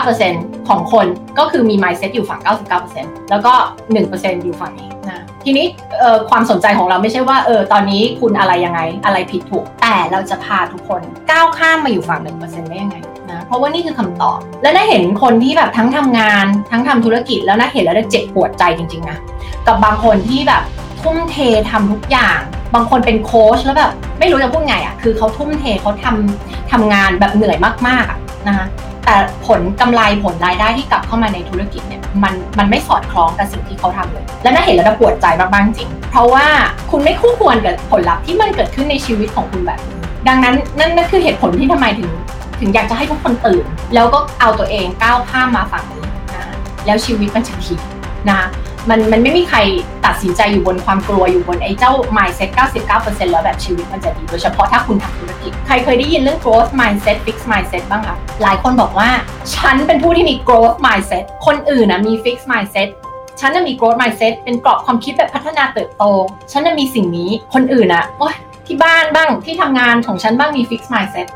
99%ของคนก็คือมี mindset อยู่ฝั่ง 99%แล้วก็ 1%อยู่ฝั่งนี้นะ ทีนี้ความสนใจของเราไม่ใช่ว่าเออตอนนี้คุณอะไรยังไง อะไรผิดถูก แต่เราจะพาทุกคนก้าวข้ามมาอยู่ฝั่ง 1%ได้ยังไงนะเพราะว่านี่คือคำตอบ และน่าเห็นคนที่แบบทั้งทำงาน ทั้งทำธุรกิจแล้วน่าเห็นแล้วเจ็บปวดใจจริงๆนะกับบางคนที่แบบ ทุ่มเททำทุกอย่าง บางคนเป็นโค้ชแล้วแบบไม่รู้จะพูดไงอะ คือเขาทุ่มเทเขาทำทำงานแบบเหนื่อยมากๆนะคะแต่ผลกำไรผลรายได้ที่กลับเข้ามาในธุรกิจเนี่ยมันมันไม่สอดคล้องกับสิ่งที่เขาทำเลย และน่าเห็นแล้วปวดใจมากๆจริง เพราะว่าคุณไม่คู่ควรกับผลลัพธ์ที่มันเกิดขึ้นในชีวิตของคุณแบบ ดังนั้นนั่นนั่นคือเหตุผลที่ทำไมถึง ถึงอยากจะให้ทุกคนตื่น แล้วก็เอาตัวเองก้าวข้ามมาฝั่งนี้นะแล้วชีวิตมันจะดีนะ มันมันไม่มีใครตัดสินใจอยู่บนความกลัวอยู่บนไอ้เจ้า mindset 99%แล้วแบบชีวิตมันจะดีโดยเฉพาะถ้าคุณทำธุรกิจ ใครเคยได้ยินเรื่อง growth mindset fix mindset บ้างคะหลายคนบอกว่า ฉันเป็นผู้ที่มี growth mindset คนอื่นนะมี fix mindset ฉันน่ะมี growth mindset เป็นกรอบความคิดแบบพัฒนาเติบโต ฉันน่ะมีสิ่งนี้ คนอื่นอะโอ๊ยที่บ้านบ้างที่ทำงานของฉันบ้างมี fix mindset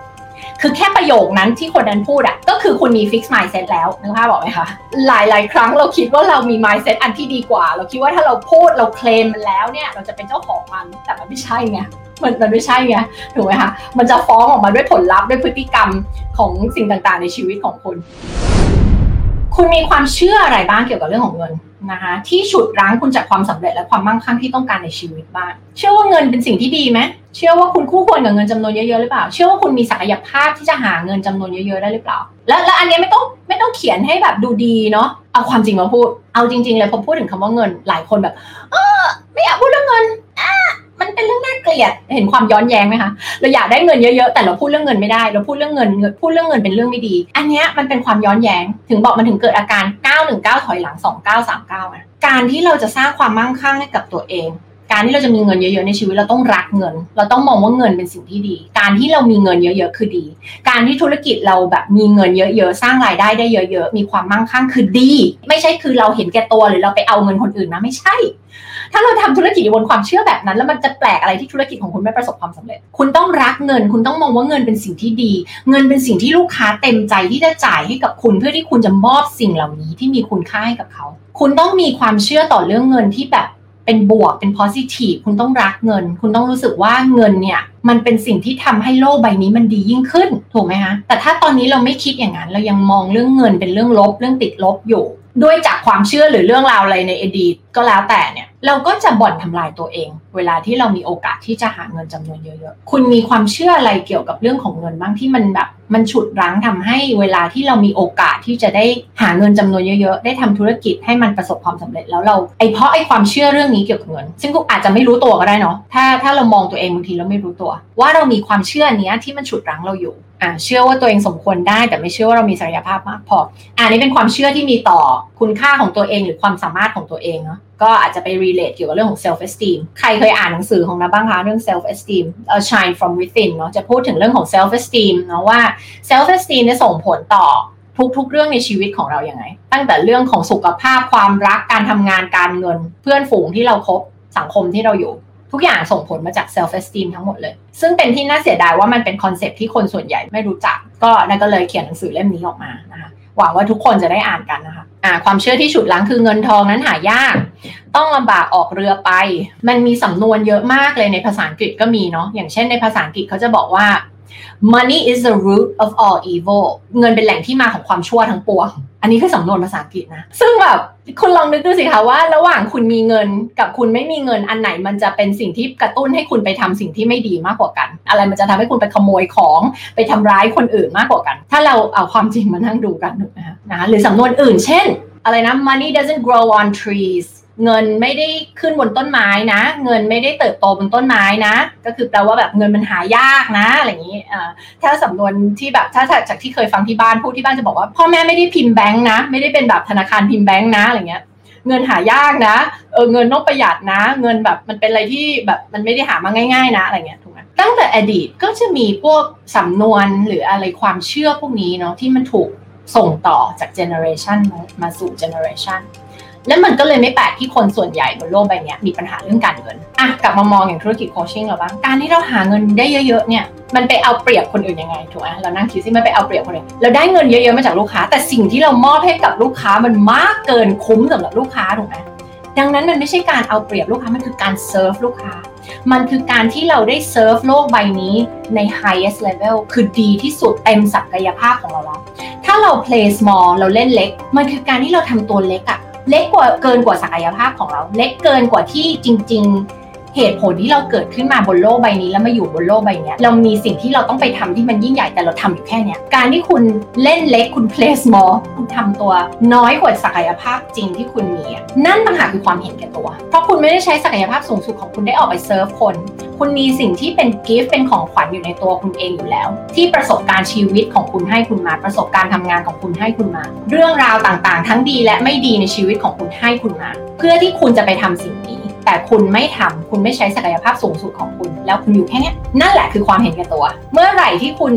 คือแค่ประโยคนั้นที่คนนั้นพูดอะก็คือคุณมี fixed mindset แล้วนึกภาพออกไหมคะ หลาย ๆ ครั้งเราคิดว่าเรามี mindset อันที่ดีกว่า เราคิดว่าถ้าเราพูดเราเคลมมันแล้วเนี่ย เราจะเป็นเจ้าของมันแต่มันไม่ใช่ไงมันมันไม่ใช่ไงถูกไหมคะมันจะฟ้องออกมาด้วยผลลัพธ์ด้วยพฤติกรรมของสิ่งต่าง ๆ ในชีวิตของคุณ คุณมีความเชื่ออะไรบ้างเกี่ยวกับเรื่องของเงินนะคะที่ฉุดรั้งคุณจากความสำเร็จและความมั่งคั่งที่ต้องการในชีวิตบ้าง เชื่อว่าเงินเป็นสิ่งที่ดีไหมเชื่อว่าคุณคู่ควรกับเงินจำนวนเยอะๆหรือเปล่า เชื่อว่าคุณมีศักยภาพที่จะหาเงินจำนวนเยอะๆได้หรือเปล่า และและอันนี้ไม่ต้องไม่ต้องเขียนให้แบบดูดีเนาะเอาความจริงมาพูด เอาจริง ๆ เลยพอพูดถึงคำว่าเงินหลายคนแบบ เออไม่อยากพูดเรื่องเงิน เป็นเรื่องน่าเกลียดเห็นความย้อนแย้งไหมคะเราอยากได้เงินเยอะๆแต่เราพูดเรื่องเงินไม่ได้ เราพูดเรื่องเงินพูดเรื่องเงินเป็นเรื่องไม่ดี อันนี้มันเป็นความย้อนแย้งถึงบอกมันถึงเกิดอาการ 919 ถอยหลัง 2939นะการที่เราจะสร้างความมั่งคั่งให้กับตัวเองการที่เราจะมีเงินเยอะๆในชีวิตเราต้องรักเงิน เราต้องมองว่าเงินเป็นสิ่งที่ดี การที่เรามีเงินเยอะๆคือดี การที่ธุรกิจเราแบบมีเงินเยอะๆ สร้างรายได้ได้เยอะ ๆ มีความมั่งคั่งคือดี ไม่ใช่คือเราเห็นแก่ตัวหรือเราไปเอาเงินคนอื่นนะไม่ใช่ ถ้าเราทำธุรกิจอยู่บนความเชื่อแบบนั้น แล้วมันจะแปลกอะไรที่ธุรกิจของคุณไม่ประสบความสำเร็จ คุณต้องรักเงิน คุณต้องมองว่าเงินเป็นสิ่งที่ดี เงินเป็นสิ่งที่ลูกค้าเต็มใจที่จะจ่ายให้กับคุณเพื่อที่คุณจะมอบสิ่งเหล่านี้ที่มีคุณค่าให้กับเขา คุณต้องมีความเชื่อต่อเรื่องเงินที่แบบเป็นบวกเป็น positive คุณต้องรักเงิน คุณต้องรู้สึกว่าเงินเนี่ยมันเป็นสิ่งที่ทำให้โลกใบนี้มันดียิ่งขึ้นถูกไหมคะแต่ถ้าตอนนี้เราไม่คิดอย่างนั้น เรายังมองเรื่องเงินเป็นเรื่องลบเรื่องติดลบอยู่ ด้วยจากความเชื่อหรือเรื่องราวอะไรในอดีตก็แล้วแต่เนี่ยเราก็จะบ่อนทำลายตัวเอง เวลาที่เรามีโอกาสที่จะหาเงินจำนวนเยอะๆ คุณมีความเชื่ออะไรเกี่ยวกับเรื่องของเงินบ้างที่มันแบบมันฉุดรั้งทำให้เวลาที่เรามีโอกาสที่จะได้หาเงินจำนวนเยอะๆ ได้ทำธุรกิจให้มันประสบความสำเร็จแล้วเราไอเพราะไอความเชื่อเรื่องนี้เกี่ยวกับเงิน ซึ่งกูอาจจะไม่รู้ตัวก็ได้เนาะถ้าถ้าเรามองตัวเองบางทีเราไม่รู้ตัว ว่าเรามีความเชื่อนี้ที่มันฉุดรั้งเราอยู่อ่าเชื่อว่าตัวเองสมควรได้แต่ไม่เชื่อว่าเรามีศักยภาพมากพออันนี้เป็นความเชื่อที่มีต่อคุณค่าของตัวเองหรือความสามารถของตัวเองเนาะก็อาจจะไป relate เกี่ยวกับเรื่องของ self esteem ใครเคยอ่านหนังสือของนะบ้างคะเรื่อง self esteem เอ่อ shine from within เนาะจะพูดถึงเรื่องของ self esteem เนาะว่า self esteem เนี่ยส่งผลต่อทุกๆ เรื่องในชีวิตของเราอย่างไง ตั้งแต่เรื่องของสุขภาพความรักการทำงานการเงิน เพื่อนฝูงที่เราครบสังคมที่เราอยู่ ทุกอย่างส่งผลมาจาก self esteem ทั้งหมดเลย ซึ่งเป็นที่น่าเสียดายว่ามันเป็นคอนเซปที่คนส่วนใหญ่ไม่รู้จัก ก็นั่นก็เลยเขียนหนังสือเล่มนี้ออกมานะคะหวังว่าทุกคนจะได้อ่านกันนะคะ อ่าความเชื่อที่ฉุดล้างคือเงินทองนั้นหายาก ต้องลำบากออกเรือไป มันมีสำนวนเยอะมากเลยในภาษาอังกฤษก็มีเนาะอย่างเช่นในภาษาอังกฤษเขาจะบอกว่า money is the root of all evil เงินเป็นแหล่งที่มาของความชั่วทั้งปวง อันนี้คือสำนวนภาษาอังกฤษนะ ซึ่งแบบคุณลองนึกดูสิคะว่า ระหว่างคุณมีเงินกับคุณไม่มีเงินอันไหนมันจะเป็นสิ่งที่กระตุ้นให้คุณไปทำสิ่งที่ไม่ดีมากกว่ากัน อะไรมันจะทำให้คุณไปขโมยของไปทำร้ายคนอื่นมากกว่ากัน ถ้าเราเอาความจริงมานั่งดูกันถูกไหมคะนะหรือสำนวนอื่น เช่น อะไรนะ money doesn't grow on trees เงินไม่ได้ขึ้นบนต้นไม้นะ เงินไม่ได้เติบโตบนต้นไม้นะ ก็คือแปลว่าแบบเงินมันหายากนะอะไรอย่างนี้ถ้าสำนวนที่แบบถ้าจากที่เคยฟังที่บ้านพูดที่บ้านจะบอกว่าพ่อแม่ไม่ได้พิมพ์แบงค์นะ ไม่ได้เป็นแบบธนาคารพิมพ์แบงค์นะอะไรเงี้ยเงินหายากนะ เออเงินต้องประหยัดนะ เงินแบบมันเป็นอะไรที่แบบมันไม่ได้หามาง่าย ๆ นะอะไรเงี้ยถูกไหมตั้งแต่อดีตก็จะมีพวกสำนวนหรืออะไรความเชื่อพวกนี้เนาะที่มันถูกส่งต่อจาก generation มาสู่ generation แล้วมันก็เลยไม่แปลกที่คนส่วนใหญ่บนโลกใบนี้มีปัญหาเรื่องการเงินอะกลับมามองอย่างธุรกิจ coaching เราบ้างการที่เราหาเงินได้เยอะๆเนี่ยมันไปเอาเปรียบคนอื่นยังไงถูกไหมเรานั่งคิดซิมันไปเอาเปรียบคนอื่นเราได้เงินเยอะๆมาจากลูกค้า แต่สิ่งที่เรามอบให้กับลูกค้ามันมากเกินคุ้มสำหรับลูกค้าถูกไหมดังนั้นมันไม่ใช่การเอาเปรียบลูกค้ามันคือการเซิร์ฟลูกค้า มันคือการที่เราได้เซิร์ฟโลกใบนี้ใน highest level คือดีที่สุดเต็มศักยภาพของเราแล้วถ้าเรา play small เราเล่นเล็ก มันคือการที่เราทำตัวเล็กอะ เล็กกว่าเกินกว่าศักยภาพของเรา เล็กเกินกว่าที่จริง ๆ เหตุผลที่เราเกิดขึ้นมาบนโลกใบนี้แล้วมาอยู่บนโลกใบนี้เรามีสิ่งที่เราต้องไปทำที่มันยิ่งใหญ่แต่เราทำอยู่แค่เนี้ยการที่คุณเล่นเล็กคุณ play small คุณทำตัวน้อยกว่าศักยภาพจริงที่คุณมีนั่นต่างหากคือความเห็นแก่ตัว เพราะคุณไม่ได้ใช้ศักยภาพสูงสุดของคุณได้ออกไปเซิร์ฟคน คุณมีสิ่งที่เป็นกิฟต์เป็นของขวัญอยู่ในตัวคุณเองอยู่แล้ว ที่ประสบการณ์ชีวิตของคุณให้คุณมาประสบการณ์ทำงานของคุณให้คุณมา เรื่องราวต่างๆ ทั้งดีและไม่ดีในชีวิตของคุณให้คุณมา เพื่อที่คุณจะไปทำสิ่งนี้แต่คุณไม่ทำคุณไม่ใช้ศักยภาพสูงสุดของคุณ แล้วคุณอยู่แค่นี้นั่นแหละคือความเห็นแก่ตัว เมื่อไหร่ที่คุณ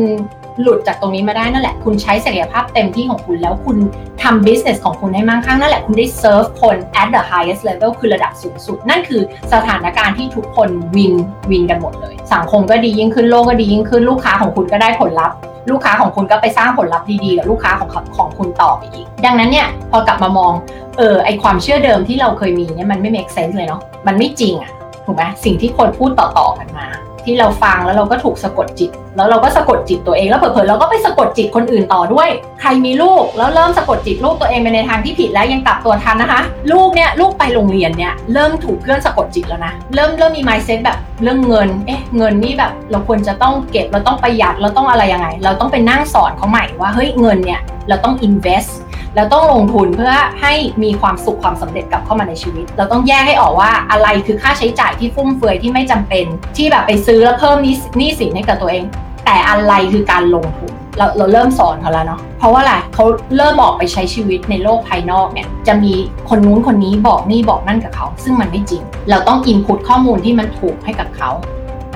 หลุดจากตรงนี้มาได้นั่นแหละ คุณใช้ศักยภาพเต็มที่ของคุณแล้วคุณทำ business ของคุณให้มั่งคั่งนั่นแหละ คุณได้ serve คน at the highest level คือระดับสูงสุด นั่นคือสถานการณ์ที่ทุกคนวินวินกันหมดเลย สังคมก็ดียิ่งขึ้นโลกก็ดียิ่งขึ้นลูกค้าของคุณก็ได้ผลลัพธ์ลูกค้าของคุณก็ไปสร้างผลลัพธ์ดีๆกับลูกค้าของของคุณต่อไปอีก ดังนั้นเนี่ยพอกลับมามองเออไอความเชื่อเดิมที่เราเคยมีเนี่ยมันไม่ make sense เลยเนาะมันไม่จริงอะถูกไหมสิ่งที่คนพูดต่อๆกันมา ที่เราฟังแล้วเราก็ถูกสะกดจิต แล้วเราก็สะกดจิตตัวเองแล้วเผลอๆเราก็ไปสะกดจิตคนอื่นต่อด้วย ใครมีลูกแล้วเริ่มสะกดจิตลูกตัวเองไปในทางที่ผิดแล้วยังกลับตัวทันนะคะ ลูกเนี่ยลูกไปโรงเรียนเนี่ยเริ่มถูกเพื่อนสะกดจิตแล้วนะเริ่มเริ่มมี mindset แบบเรื่องเงินเอ๊ะเงินนี่แบบเราควรจะต้องเก็บเราต้องประหยัดเราต้องอะไรยังไง เราต้องไปนั่งสอนเขาใหม่ว่าเฮ้ยเงินเนี่ยเราต้อง invest เราต้องลงทุนเพื่อให้มีความสุขความสำเร็จกลับเข้ามาในชีวิต เราต้องแยกให้ออกว่าอะไรคือค่าใช้จ่ายที่ฟุ่มเฟือยที่ไม่จำเป็น ที่แบบไปซื้อแล้วเพิ่มนี้สินให้กับตัวเอง แต่อะไรคือการลงทุนเราเราเริ่มสอนเขาแล้วเนาะ เพราะว่าอะไรเขาเริ่มออกไปใช้ชีวิตในโลกภายนอกเนี่ย จะมีคนนู้นคนนี้บอกนี่บอกนั่นกับเขา ซึ่งมันไม่จริง เราต้องอินพุตข้อมูลที่มันถูกให้กับเขา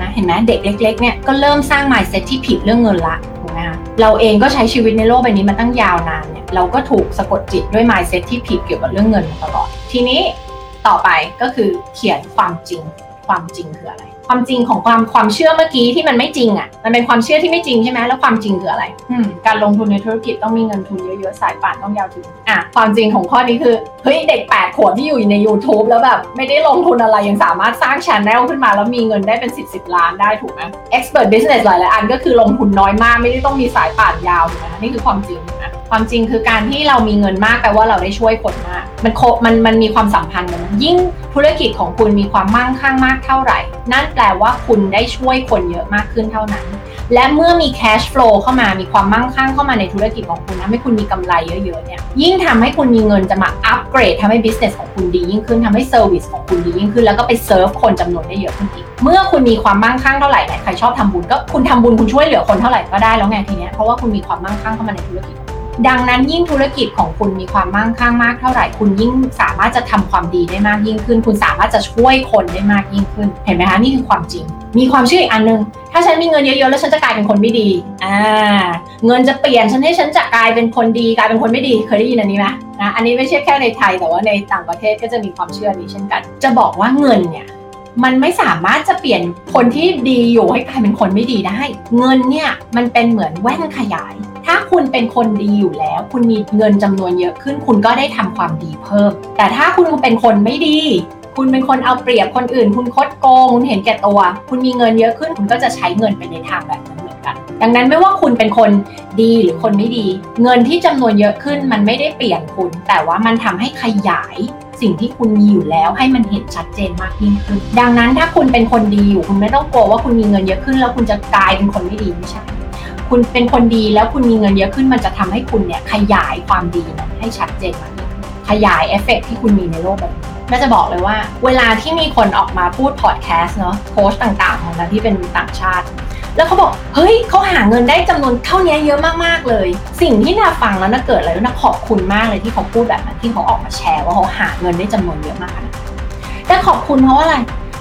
นะ เห็นไหมเด็กเล็ก ๆ เนี่ยก็เริ่มสร้าง mindset ที่ผิดเรื่องเงินละ กไหมคะเราเองก็ใช้ชีวิตในโลกใบนี้มาตั้งยาวนานเนี่ยเราก็ถูกสะกดจิตด้วย mindset ที่ผิดเกี่ยวกับเรื่องเงินมาตลอด ทีนี้ต่อไปก็คือเขียนความจริงความจริงคืออะไร ความจริงของความความเชื่อเมื่อกี้ที่มันไม่จริงอะ มันเป็นความเชื่อที่ไม่จริงใช่ไหมแล้วความจริงคืออะไรอืมการลงทุนในธุรกิจต้องมีเงินทุนเยอะๆ สายป่านต้องยาวถึง อะ ความจริงของข้อนี้คือ เฮ้ย เด็ก 8 ขวบที่อยู่ใน YouTube แล้วแบบ ไม่ได้ลงทุนอะไรยังสามารถสร้างช anel ขึ้นมาแล้วมีเงินได้เป็น 10บสล้านได้ถูกไหม expert business หลายๆอันก็คือลงทุนน้อยมากไม่ได้ต้องมีสายป่านยาวถูกไหมนี่คือความจริงนะความจริงคือการที่เรามีเงินมากแปลว่าเราได้ช่วยคนมาก มันโคมันมันมีความสัมพันธ์กันยิ่งธุรกิจของคุณมีความมั่งคั่งมากเท่าไหร่ นั่นแปลว่าคุณได้ช่วยคนเยอะมากขึ้นเท่านั้น และเมื่อมี cash flow เข้ามามีความมั่งคั่งเข้ามาในธุรกิจของคุณทำให้คุณมีกำไรเยอะๆเนี่ยยิ่งทำให้คุณมีเงินจะมาอัปเกรดทำให้ business ของคุณดียิ่งขึ้นทำให้ service ของคุณดียิ่งขึ้น แล้วก็ไป serve คนจำนวนได้เยอะขึ้นอีกเมื่อคุณมีความมั่งคั่งเท่าไหร่ใครชอบทำบุญก็คุณทำบุญคุณช่วยเหลือคนเท่าไหร่ก็ได้แล้วไงทีเนี้ยเพราะว่าคุณมีความมั่งคั่งเข้ามาในธุรกิจ ดังนั้นยิ่งธุรกิจของคุณมีความมั่งคั่งมากเท่าไหร่คุณยิ่งสามารถจะทำความดีได้มากยิ่งขึ้น คุณสามารถจะช่วยคนได้มากยิ่งขึ้น เห็นไหมคะนี่คือความจริง มีความเชื่ออีกอันนึง ถ้าฉันมีเงินเยอะๆแล้วฉันจะกลายเป็นคนไม่ดีอ่าเงินจะเปลี่ยนฉันให้ฉันจะกลายเป็นคนดีกลายเป็นคนไม่ดีเคยได้ยินอันนี้ไหมนะอันนี้ไม่ใช่แค่ในไทยแต่ว่าในต่างประเทศก็จะมีความเชื่อนี้เช่นกัน จะบอกว่าเงินเนี่ย มันไม่สามารถจะเปลี่ยนคนที่ดีอยู่ให้กลายเป็นคนไม่ดีได้ เงินเนี่ยมันเป็นเหมือนแว่นขยาย ถ้าคุณเป็นคนดีอยู่แล้ว คุณมีเงินจำนวนเยอะขึ้น คุณก็ได้ทำความดีเพิ่ม แต่ถ้าคุณเป็นคนไม่ดี คุณเป็นคนเอาเปรียบคนอื่น คุณคดโกงคุณเห็นแก่ตัว คุณมีเงินเยอะขึ้น คุณก็จะใช้เงินไปในทางแบบนั้น กัน ดังนั้นไม่ว่าคุณเป็นคนดีหรือคนไม่ดี เงินที่จำนวนเยอะขึ้นมันไม่ได้เปลี่ยนคุณ แต่ว่ามันทำให้ขยายสิ่งที่คุณมีอยู่แล้วให้มันเห็นชัดเจนมากยิ่งขึ้น ดังนั้นถ้าคุณเป็นคนดีอยู่คุณไม่ต้องกลัวว่าคุณมีเงินเยอะขึ้น แล้วคุณจะกลายเป็นคนไม่ดีไม่ใช่คุณเป็นคนดีแล้วคุณมีเงินเยอะขึ้นมันจะทำให้คุณเนี่ยขยายความดีให้ชัดเจนมากยิ่งขยายเอฟเฟกที่คุณมีในโลกแบบนี้ ก็จะบอกเลยว่า เวลาที่มีคนออกมาพูดพอดแคสต์เนาะโค้ชต่างๆของเราที่เป็นต่างชาติ แล้วเขาบอก เฮ้ยเขาหาเงินได้จำนวนเท่านี้เยอะมากๆเลย สิ่งที่นาฟังแล้วน่าเกิดอะไรแล้วนาขอบคุณมากเลยที่เขาพูดแบบนั้นที่เขาออกมาแชร์ว่าเขาหาเงินได้จำนวนเยอะมากนะแต่ขอบคุณเพราะอะไร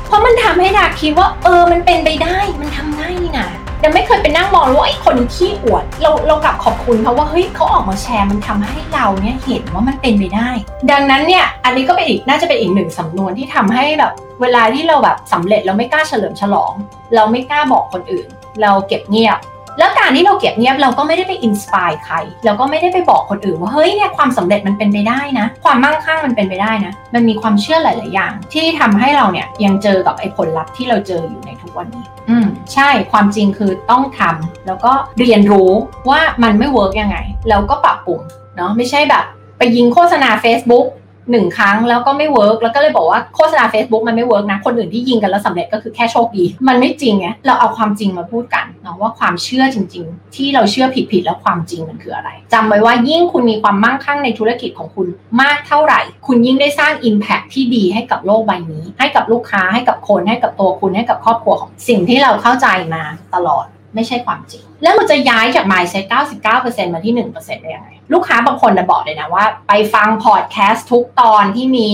เพราะมันทำให้ดาคิดว่า เออมันเป็นไปได้มันทำได้นี่นะ ยังไม่เคยไปนั่งมองว่าไอ้คนขี้อวด เราเรากลับขอบคุณเพราะว่าเฮ้ยเขาออกมาแชร์มันทำให้เราเนี่ยเห็นว่ามันเป็นไปได้ ดังนั้นเนี่ยอันนี้ก็เป็นอีกน่าจะเป็นอีกหนึ่งสำนวนที่ทำให้แบบ เวลาที่เราแบบสำเร็จเราไม่กล้าเฉลิมฉลอง เราไม่กล้าบอกคนอื่น เราเก็บเงียบ แล้วการที่เราเก็บเงียบเราก็ไม่ได้ไปอินสปายใคร เราก็ไม่ได้ไปบอกคนอื่นว่าเฮ้ยเนี่ยความสำเร็จมันเป็นไปได้นะ ความมั่งคั่งมันเป็นไปได้นะ มันมีความเชื่อหลาย ๆ อย่าง ที่ทำให้เราเนี่ยยังเจอกับไอ้ผลลัพธ์ที่เราเจออยู่ในทุกวันนี้ อืมใช่ความจริงคือต้องทำแล้วก็เรียนรู้ว่ามันไม่ work ยังไง แล้วก็ปรับปรุงเนาะไม่ใช่แบบ ไปยิงโฆษณา Facebook หนึ่งครั้งแล้วก็ไม่ work แล้วก็เลยบอกว่าโฆษณา Facebook มันไม่ work นะ คนอื่นที่ยิงกันแล้วสำเร็จก็คือแค่โชคดี มันไม่จริงไงเราเอาความจริงมาพูดกันเนาะว่าความเชื่อจริง ๆ ที่เราเชื่อผิดๆแล้วความจริงมันคืออะไรจำไว้ว่ายิ่งคุณมีความมั่งคั่งในธุรกิจของคุณมากเท่าไหร่ คุณยิ่งได้สร้าง Impact ที่ดีให้กับโลกใบนี้ ให้กับลูกค้าให้กับคนให้กับตัวคุณให้กับครอบครัวของสิ่งที่เราเข้าใจมาตลอด ไม่ใช่ความจริง แล้วเราจะย้ายจาก mindset 99%มาที่ 1%ได้ยังไงลูกค้าบางคนจะบอกเลยนะว่า ไปฟังพอดแคสต์ทุกตอนที่มี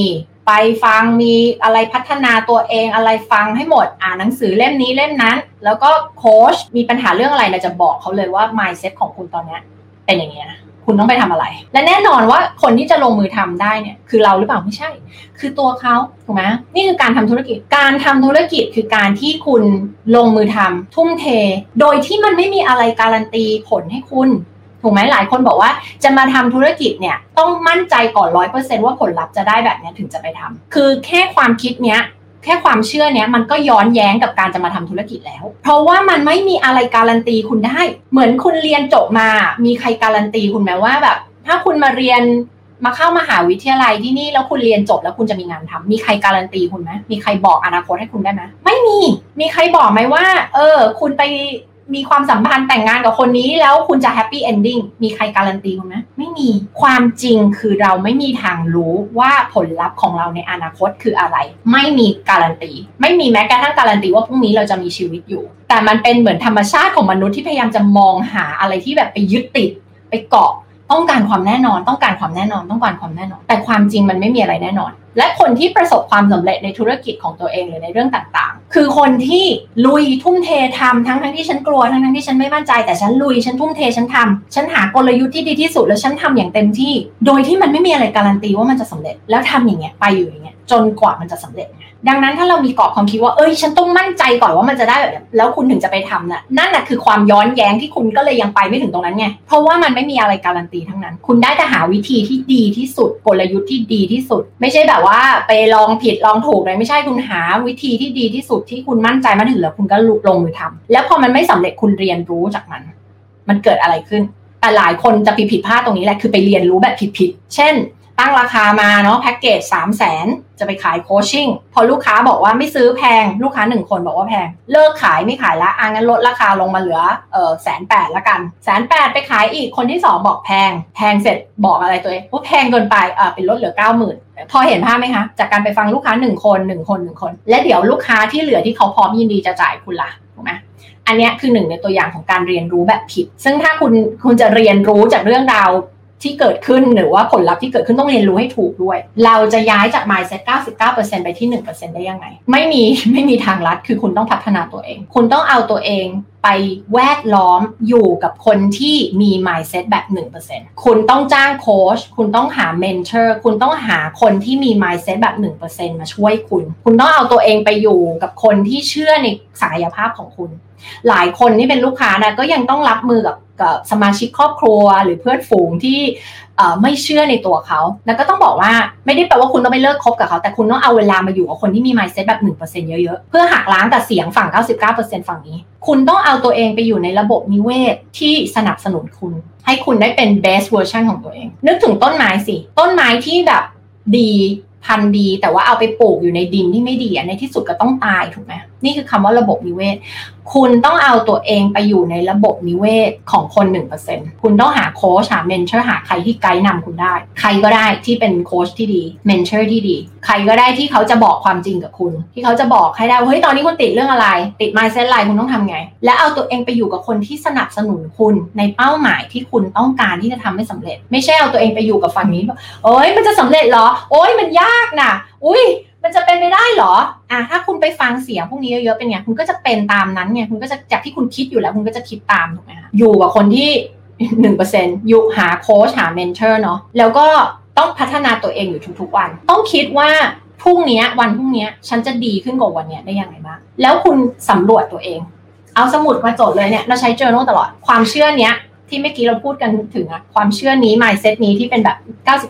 ไปฟังมีอะไรพัฒนาตัวเองอะไรฟังให้หมดอ่านหนังสือเล่มนี้เล่มนั้น แล้วก็โค้ชมีปัญหาเรื่องอะไรเราจะบอกเขาเลยว่า mindset ของคุณตอนนี้เป็นอย่างนี้นะ คุณต้องไปทำอะไร และแน่นอนว่าคนที่จะลงมือทำได้เนี่ยคือเราหรือเปล่าไม่ใช่ คือตัวเขาถูกไหมนี่คือการทำธุรกิจ การทำธุรกิจคือการที่คุณลงมือทำทุ่มเท โดยที่มันไม่มีอะไรการันตีผลให้คุณถูกไหมหลายคนบอกว่าจะมาทำธุรกิจเนี่ยต้องมั่นใจก่อนร้อยเปอร์เซ็นว่าผลลัพธ์จะได้แบบนี้ถึงจะไปทำคือแค่ความคิดเนี้ย แค่ความเชื่อเนี้ยมันก็ย้อนแย้งกับการจะมาทำธุรกิจแล้ว เพราะว่ามันไม่มีอะไรการันตีคุณได้ เหมือนคุณเรียนจบมา มีใครการันตีคุณไหมว่าแบบ ถ้าคุณมาเรียนมาเข้ามหาวิทยาลัยที่นี่แล้วคุณเรียนจบแล้วคุณจะมีงานทำมีใครการันตีคุณไหมมีใครบอกอนาคตให้คุณได้ไหมไม่มี มีใครบอกไหมว่า เออ คุณไป มีความสัมพันธ์แต่งงานกับคนนี้แล้วคุณจะ happy ending มีใครการันตีคุณไหมไม่มีความจริงคือเราไม่มีทางรู้ว่าผลลัพธ์ของเราในอนาคตคืออะไร ไม่มีการันตี ไม่มีแม้กระทั่งการันตีว่าพรุ่งนี้เราจะมีชีวิตอยู่ แต่มันเป็นเหมือนธรรมชาติของมนุษย์ที่พยายามจะมองหาอะไรที่แบบไปยึดติดไปเกาะ ต้องการความแน่นอน ต้องการความแน่นอน ต้องการความแน่นอน แต่ความจริงมันไม่มีอะไรแน่นอน และคนที่ประสบความสำเร็จในธุรกิจของตัวเองหรือในเรื่องต่างๆ คือคนที่ลุยทุ่มเททำทั้งทั้งที่ฉันกลัวทั้งทั้งที่ฉันไม่มั่นใจ แต่ฉันลุยฉันทุ่มเทฉันทำฉันหากลยุทธ์ที่ดีที่สุดแล้วฉันทำอย่างเต็มที่ โดยที่มันไม่มีอะไรการันตีว่ามันจะสำเร็จ แล้วทำอย่างเงี้ยไปอยู่อย่างเงี้ยจนกว่ามันจะสำเร็จไง ดังนั้นถ้าเรามีกรอบความคิดว่าเอ้ยฉันต้องมั่นใจก่อนว่ามันจะได้แบบนี้แล้วคุณถึงจะไปทำน่ะนั่นน่ะคือความย้อนแย้งที่คุณก็เลยยังไปไม่ถึงตรงนั้นไงเพราะว่ามันไม่มีอะไรการันตีทั้งนั้น คุณได้แต่หาวิธีที่ดีที่สุดกลยุทธ์ที่ดีที่สุด ไม่ใช่แบบว่าไปลองผิดลองถูกเลยไม่ใช่คุณหาวิธีที่ดีที่สุดที่คุณมั่นใจมาถึงแล้วคุณก็ลงมือทำแล้วพอมันไม่สำเร็จคุณเรียนรู้จากมัน มันเกิดอะไรขึ้นแต่หลายคนจะผิดผิดพลาดตรงนี้แหละคือไปเรียนรู้แบบผิดๆเช่น ตั้งราคามาเนาะแพ็กเกจ3 0 0แสนจะไปขายโคชชิ่งพอลูกค้าบอกว่าไม่ซื้อแพงลูกค้าหนึ่งคนบอกว่าแพง เลิกขายไม่ขายละอะงั้นลดราคาลงมาเหลือเออแสนแปดละกันแสนแปดไปขายอีกคนที่2บอกแพง แพงเสร็จบอกอะไรตัวเองว่าแพงเกินไปอะเป็นลดเหลือ9 0,000พอเห็นภาพไหมคะ จากการไปฟังลูกค้า1คน1คน1คน และเดี๋ยวลูกค้าที่เหลือที่เขาพร้อมยินดีจะจ่ายคุณละถูกไหมอันนี้คือหนึ่งในตัวอย่างของการเรียนรู้แบบผิด ซึ่งถ้าคุณคุณจะเรียนรู้จากเรื่องราว ที่เกิดขึ้นหรือว่าผลลัพธ์ที่เกิดขึ้นต้องเรียนรู้ให้ถูกด้วย เราจะย้ายจาก mindset 99%ไปที่ 1%ได้ยังไง ไม่มีไม่มีทางลัดคือคุณต้องพัฒนาตัวเอง คุณต้องเอาตัวเองไปแวดล้อมอยู่กับคนที่มี mindset แบบ 1%คุณต้องจ้างโค้ชคุณต้องหา mentor คุณต้องหาคนที่มี mindset แบบ 1%มาช่วยคุณ คุณต้องเอาตัวเองไปอยู่กับคนที่เชื่อในศักยภาพของคุณ หลายคนที่เป็นลูกค้านะก็ยังต้องรับมือกับกับสมาชิกครอบครัวหรือเพื่อนฝูงที่ไม่เชื่อในตัวเขาแล้วก็ต้องบอกว่าไม่ได้แปลว่าคุณต้องไปเลิกคบกับเขา แต่คุณต้องเอาเวลามาอยู่กับคนที่มี mindset แบบ 1%เยอะๆ เพื่อหักล้างกับเสียงฝั่ง 99%ฝั่งนี้ คุณต้องเอาตัวเองไปอยู่ในระบบนิเวศที่สนับสนุนคุณ ให้คุณได้เป็น best version ของตัวเอง นึกถึงต้นไม้สิ ต้นไม้ที่แบบดีพันธุ์ดี แต่ว่าเอาไปปลูกอยู่ในดินที่ไม่ดีในที่สุดก็ต้องตายถูกไหม นี่คือคำว่าระบบนิเวศ คุณต้องเอาตัวเองไปอยู่ในระบบนิเวศของคน 1%คุณต้องหาโค้ชหา mentor หาใครที่ไกด์นำคุณได้ ใครก็ได้ที่เป็นโค้ชที่ดี mentor ที่ดี ใครก็ได้ที่เขาจะบอกความจริงกับคุณ ที่เขาจะบอกให้ได้ว่าเฮ้ยตอนนี้คุณติดเรื่องอะไร ติดไมซ์เซตไลน์คุณต้องทำไง และเอาตัวเองไปอยู่กับคนที่สนับสนุนคุณในเป้าหมายที่คุณต้องการที่จะทำให้สำเร็จ ไม่ใช่เอาตัวเองไปอยู่กับฝั่งนี้โอ้ยมันจะสำเร็จเหรอ โอ้ยมันยากนะอุ้ย มันจะเป็นไปได้เหรอ อะถ้าคุณไปฟังเสียงพวกนี้เยอะๆเป็นไง คุณก็จะเป็นตามนั้นไง คุณก็จะจากที่คุณคิดอยู่แล้ว คุณก็จะคิดตามถูกไหมคะอยู่กับคนที่หนึ่งเปอร์เซ็นต์อยู่หาโค้ชหา mentor เนาะ แล้วก็ต้องพัฒนาตัวเองอยู่ทุกๆวัน ต้องคิดว่าพรุ่งนี้วันพรุ่งนี้ฉันจะดีขึ้นกว่าวันนี้ได้ยังไงบ้าง แล้วคุณสำรวจตัวเอง เอาสมุดมาจดเลยเนี่ย เราใช้ journal ตลอด ความเชื่อเนี้ยที่เมื่อกี้เราพูดกันถึงอะความเชื่อนี้ mindset นี้ที่เป็นแบบ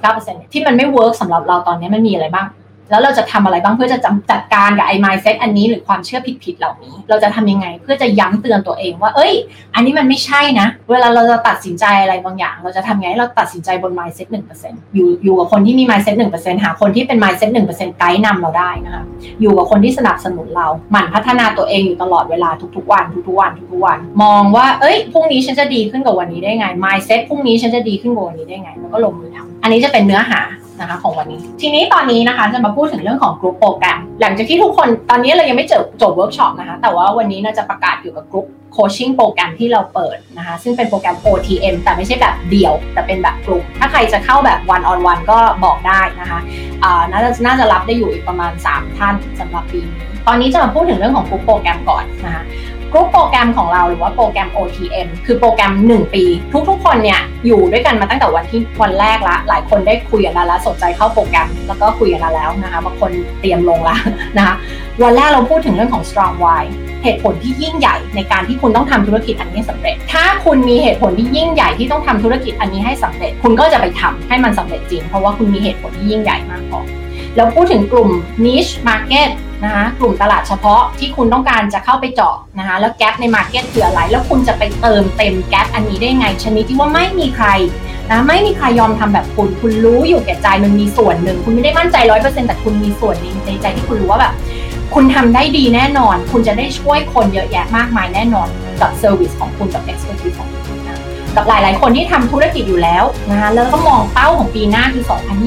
99%ที่มันไม่เวิร์กสำหรับเราตอนนี้มันมีอะไรบ้าง แล้วเราจะทำอะไรบ้างเพื่อจะจัดการกับไอ้ mindset อันนี้หรือความเชื่อผิดๆเหล่านี้ เราจะทำยังไงเพื่อจะย้ำเตือนตัวเองว่า เอ้ย อันนี้มันไม่ใช่นะ เวลาเราจะตัดสินใจอะไรบางอย่าง เราจะทำไงเราตัดสินใจบน mindset 1%อร์เซ็นต์อยู่อยู่กับคนที่มี mindset 1%หาคนที่เป็น mindset 1%ไกด์นำเราได้นะคะอยู่กับคนที่สนับสนุนเราหมั่นพัฒนาตัวเองอยู่ตลอดเวลาทุกๆวันทุกๆวันทุกๆวัน มองว่าเอ้ยพรุ่งนี้ฉันจะดีขึ้นกว่าวันนี้ได้ไง mindset พรุ่งนี้ฉันจะดีขึ้นกว่าวันนี้ได้ไงแล้วก็ลงมือทำอันนี้จะเป็นเนื้อหา นะคะของวันนี้ ทีนี้ตอนนี้นะคะจะมาพูดถึงเรื่องของกลุ่มโปรแกรม หลังจากที่ทุกคนตอนนี้เรายังไม่จบจบเวิร์กช็อปนะคะ แต่ว่าวันนี้เราจะประกาศเกี่ยวกับกลุ่ม coaching โปรแกรมที่เราเปิดนะคะ ซึ่งเป็นโปรแกรม OTM แต่ไม่ใช่แบบเดี่ยว แต่เป็นแบบกลุ่ม ถ้าใครจะเข้าแบบ one on one ก็บอกได้นะคะอ่าน่าจะน่าจะรับได้อยู่อีกประมาณ 3 ท่านสำหรับปีนี้ตอนนี้จะมาพูดถึงเรื่องของกลุ่มโปรแกรมก่อนนะคะ กรุ๊ปโปรแกรมของเราหรือว่าโปรแกรม OTM คือโปรแกรม 1 ปี ทุกๆ คนเนี่ยอยู่ด้วยกันมาตั้งแต่วันที่วันแรกละ หลายคนได้คุยกันแล้วสนใจเข้าโปรแกรม แล้วก็คุยกันแล้วนะคะบางคนเตรียมลงแล้วนะคะวันแรกเราพูดถึงเรื่องของ strong why เหตุผลที่ยิ่งใหญ่ในการที่คุณต้องทำธุรกิจอันนี้สำเร็จ ถ้าคุณมีเหตุผลที่ยิ่งใหญ่ที่ต้องทำธุรกิจอันนี้ให้สำเร็จ คุณก็จะไปทำให้มันสำเร็จจริง เพราะว่าคุณมีเหตุผลที่ยิ่งใหญ่มากพอ แล้วพูดถึงกลุ่ม niche market นะคะกลุ่มตลาดเฉพาะที่คุณต้องการจะเข้าไปเจาะนะคะแล้ว gap ใน market คืออะไร แล้วคุณจะไปเติมเต็ม gap อันนี้ได้ไง ชนิดที่ว่าไม่มีใครนะไม่มีใครยอมทำแบบคุณ คุณรู้อยู่แก่ใจมันมีส่วนหนึ่ง คุณไม่ได้มั่นใจร้อยเปอร์เซ็นต์แต่คุณมีส่วนนึงในใจที่คุณรู้ว่าแบบคุณทำได้ดีแน่นอน คุณจะได้ช่วยคนเยอะแยะมากมายแน่นอนกับ service ของคุณกับ expertise ของคุณนะกับหลาย ๆ คนที่ทำธุรกิจอยู่แล้วนะคะแล้วก็มองเป้าของปีหน้าคือ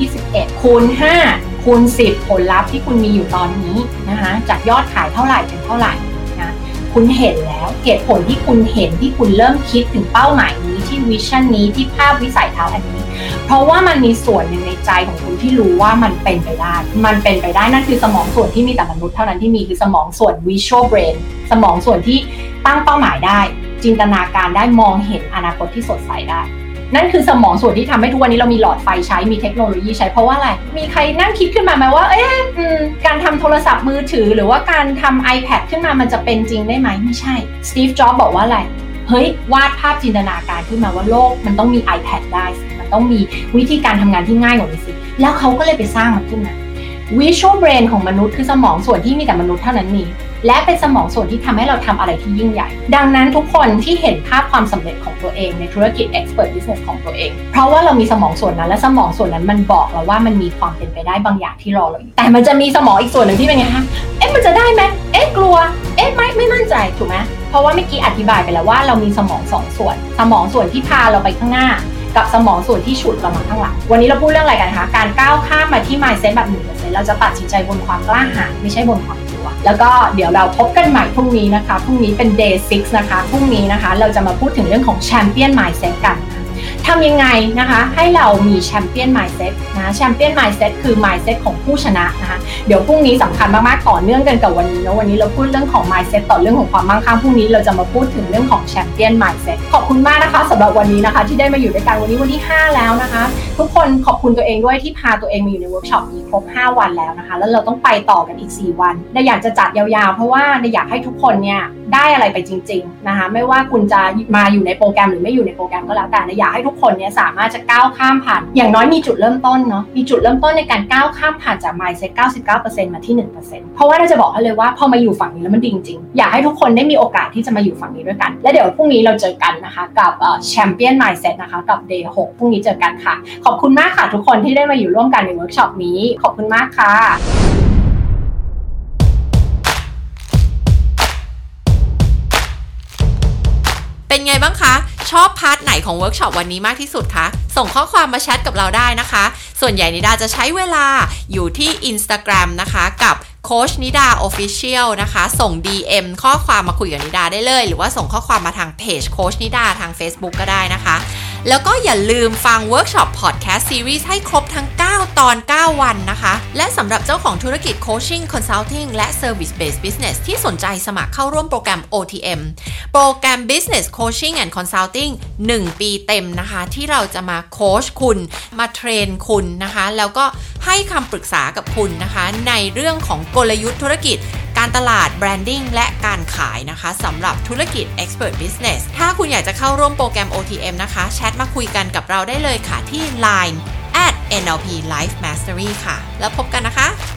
2021คูณ5 คูณ 10 ผลลัพธ์ที่คุณมีอยู่ตอนนี้นะคะจากยอดขายเท่าไหร่เป็นเท่าไหร่นะคุณเห็นแล้วเหตุผลที่คุณเห็นที่คุณเริ่มคิดถึงเป้าหมายนี้ที่วิชั่นนี้ที่ภาพวิสัยทัศน์อันนี้ เพราะว่ามันมีส่วนหนึ่งในใจของคุณที่รู้ว่ามันเป็นไปได้ มันเป็นไปได้นั่นคือสมองส่วนที่มีแต่มนุษย์เท่านั้นที่มีคือสมองส่วน visual brain สมองส่วนที่ตั้งเป้าหมายได้ จินตนาการได้มองเห็นอนาคตที่สดใสได้ นั่นคือสมองส่วนที่ทำให้ทุกวันนี้เรามีหลอดไฟใช้มีเทคโนโลยีใช้เพราะว่าอะไร มีใครนั่งคิดขึ้นมาไหมว่า เอ๊ะการทำโทรศัพท์มือถือ หรือว่าการทำ iPad ขึ้นมามันจะเป็นจริงได้ไหมไม่ใช่สตีฟจ็อบบอกว่าอะไรเฮ้ยวาดภาพจินตนาการขึ้นมาว่าโลกมันต้องมี iPad ได้สิมันต้องมีวิธีการทำงานที่ง่ายกว่านี้สิแล้วเขาก็เลยไปสร้างมันขึ้นมา visual brain ของมนุษย์คือสมองส่วนที่มีแต่มนุษย์เท่านั้นมี และเป็นสมองส่วนที่ทำให้เราทำอะไรที่ยิ่งใหญ่ ดังนั้นทุกคนที่เห็นภาพความสำเร็จของตัวเองในธุรกิจ expert business ของตัวเอง เพราะว่าเรามีสมองส่วนนั้น และสมองส่วนนั้นมันบอกเราว่ามันมีความเป็นไปได้บางอย่างที่รอเราอยู่แต่มันจะมีสมองอีกส่วนหนึ่งที่เป็นไงคะเอ๊ะมันจะได้ไหมเอ๊ะกลัว เอ๊ะไม่ไม่มั่นใจถูกไหมเพราะว่าเมื่อกี้อธิบายไปแล้วว่าเรามีสมองสองส่วน สมองส่วนที่พาเราไปข้างหน้า กับสมองส่วนที่ฉุดเรามาข้างหลัง วันนี้เราพูดเรื่องอะไรกันคะ การก้าวข้ามมาที่ mindset แบบหนึ่งเราจะตัดสินใจบนความกล้าหาญไม่ใช่บนความ แล้วก็เดี๋ยวเราพบกันใหม่พรุ่งนี้นะคะพรุ่งนี้เป็น day 6นะคะพรุ่งนี้นะคะเราจะมาพูดถึงเรื่องของ champion mindset กันทำยังไงนะคะให้เรามีแชมเปี้ยน mindset นะแชมเปี้ยน mindset คือ mindset ของผู้ชนะนะคะเดี๋ยวพรุ่งนี้สำคัญมากๆต่อเนื่องกันกับวันนี้นะวันนี้เราพูดเรื่องของ mindset ต่อเรื่องของความมั่งคั่งพรุ่งนี้เราจะมาพูดถึงเรื่องของแชมเปี้ยน mindset ขอบคุณมากนะคะสำหรับวันนี้นะคะ ที่ได้มาอยู่ด้วยกันวันนี้วันที่ 5 แล้วนะคะ ทุกคนขอบคุณตัวเองด้วยที่พาตัวเองมาอยู่ในเวิร์กช็อปนี้ครบ 5 วันแล้วนะคะ แล้วเราต้องไปต่อกันอีก 4 วันดาอยากจะจัดยาวๆ เพราะว่าดาอยากให้ทุกคนเนี่ยได้อะไรไปจริง ๆนะคะ ไม่ว่าคุณจะมาอยู่ในโปรแกรมหรือไม่อยู่ในโปรแกรมก็แล้วแต่เนยอยากให้ทุกคนเนี่ยสามารถจะก้าวข้ามผ่าน อย่างน้อยมีจุดเริ่มต้นเนาะมีจุดเริ่มต้นในการก้าวข้ามผ่านจาก mindset 99%มาที่ 1%เพราะว่าเราจะบอกให้เลยว่าพอมาอยู่ฝั่งนี้แล้วมันดีจริงๆอยากให้ทุกคนได้มีโอกาสที่จะมาอยู่ฝั่งนี้ด้วยกัน และเดี๋ยวพรุ่งนี้เราเจอกันนะคะ กับchampion mindset นะคะกับ day 6พรุ่งนี้เจอกันค่ะ ขอบคุณมากค่ะทุกคนที่ได้มาอยู่ร่วมกันในเวิร์กช็อปนี้ขอบคุณมากค่ะเป็นไงบ้างคะ ชอบ part ไหนของเวิร์กช็อปวันนี้มากที่สุดคะ ส่งข้อความมาแชทกับเราได้นะคะ ส่วนใหญ่นิดาจะใช้เวลาอยู่ที่ Instagram นะคะกับโคชนิดา Official นะคะ ส่ง DM ข้อความมาคุยกับนิดาได้เลย หรือว่าส่งข้อความมาทางเพจโคชนิดาทาง Facebook ก็ได้นะคะ แล้วก็อย่าลืมฟังเวิร์กช็อปพอดแคสต์ซีรีส์ให้ครบทั้ง 9 ตอน 9 วันนะคะ และสำหรับเจ้าของธุรกิจ Coaching Consulting และ Service Based Business ที่สนใจสมัครเข้าร่วมโปรแกรม OTM โปรแกรม Business Coaching and Consulting 1 ปีเต็มนะคะ ที่เราจะมาโคชคุณมา train คุณนะคะ แล้วก็ให้คำปรึกษากับคุณนะคะ ในเรื่องของกลยุทธ์ธุรกิจ การตลาด branding และการขายนะคะสำหรับธุรกิจ Expert Business ถ้าคุณอยากจะเข้าร่วมโปรแกรม OTM นะคะแชทมาคุยกันกับเราได้เลยค่ะที่ Line at NLP Life Mastery ค่ะ แล้วพบกันนะคะ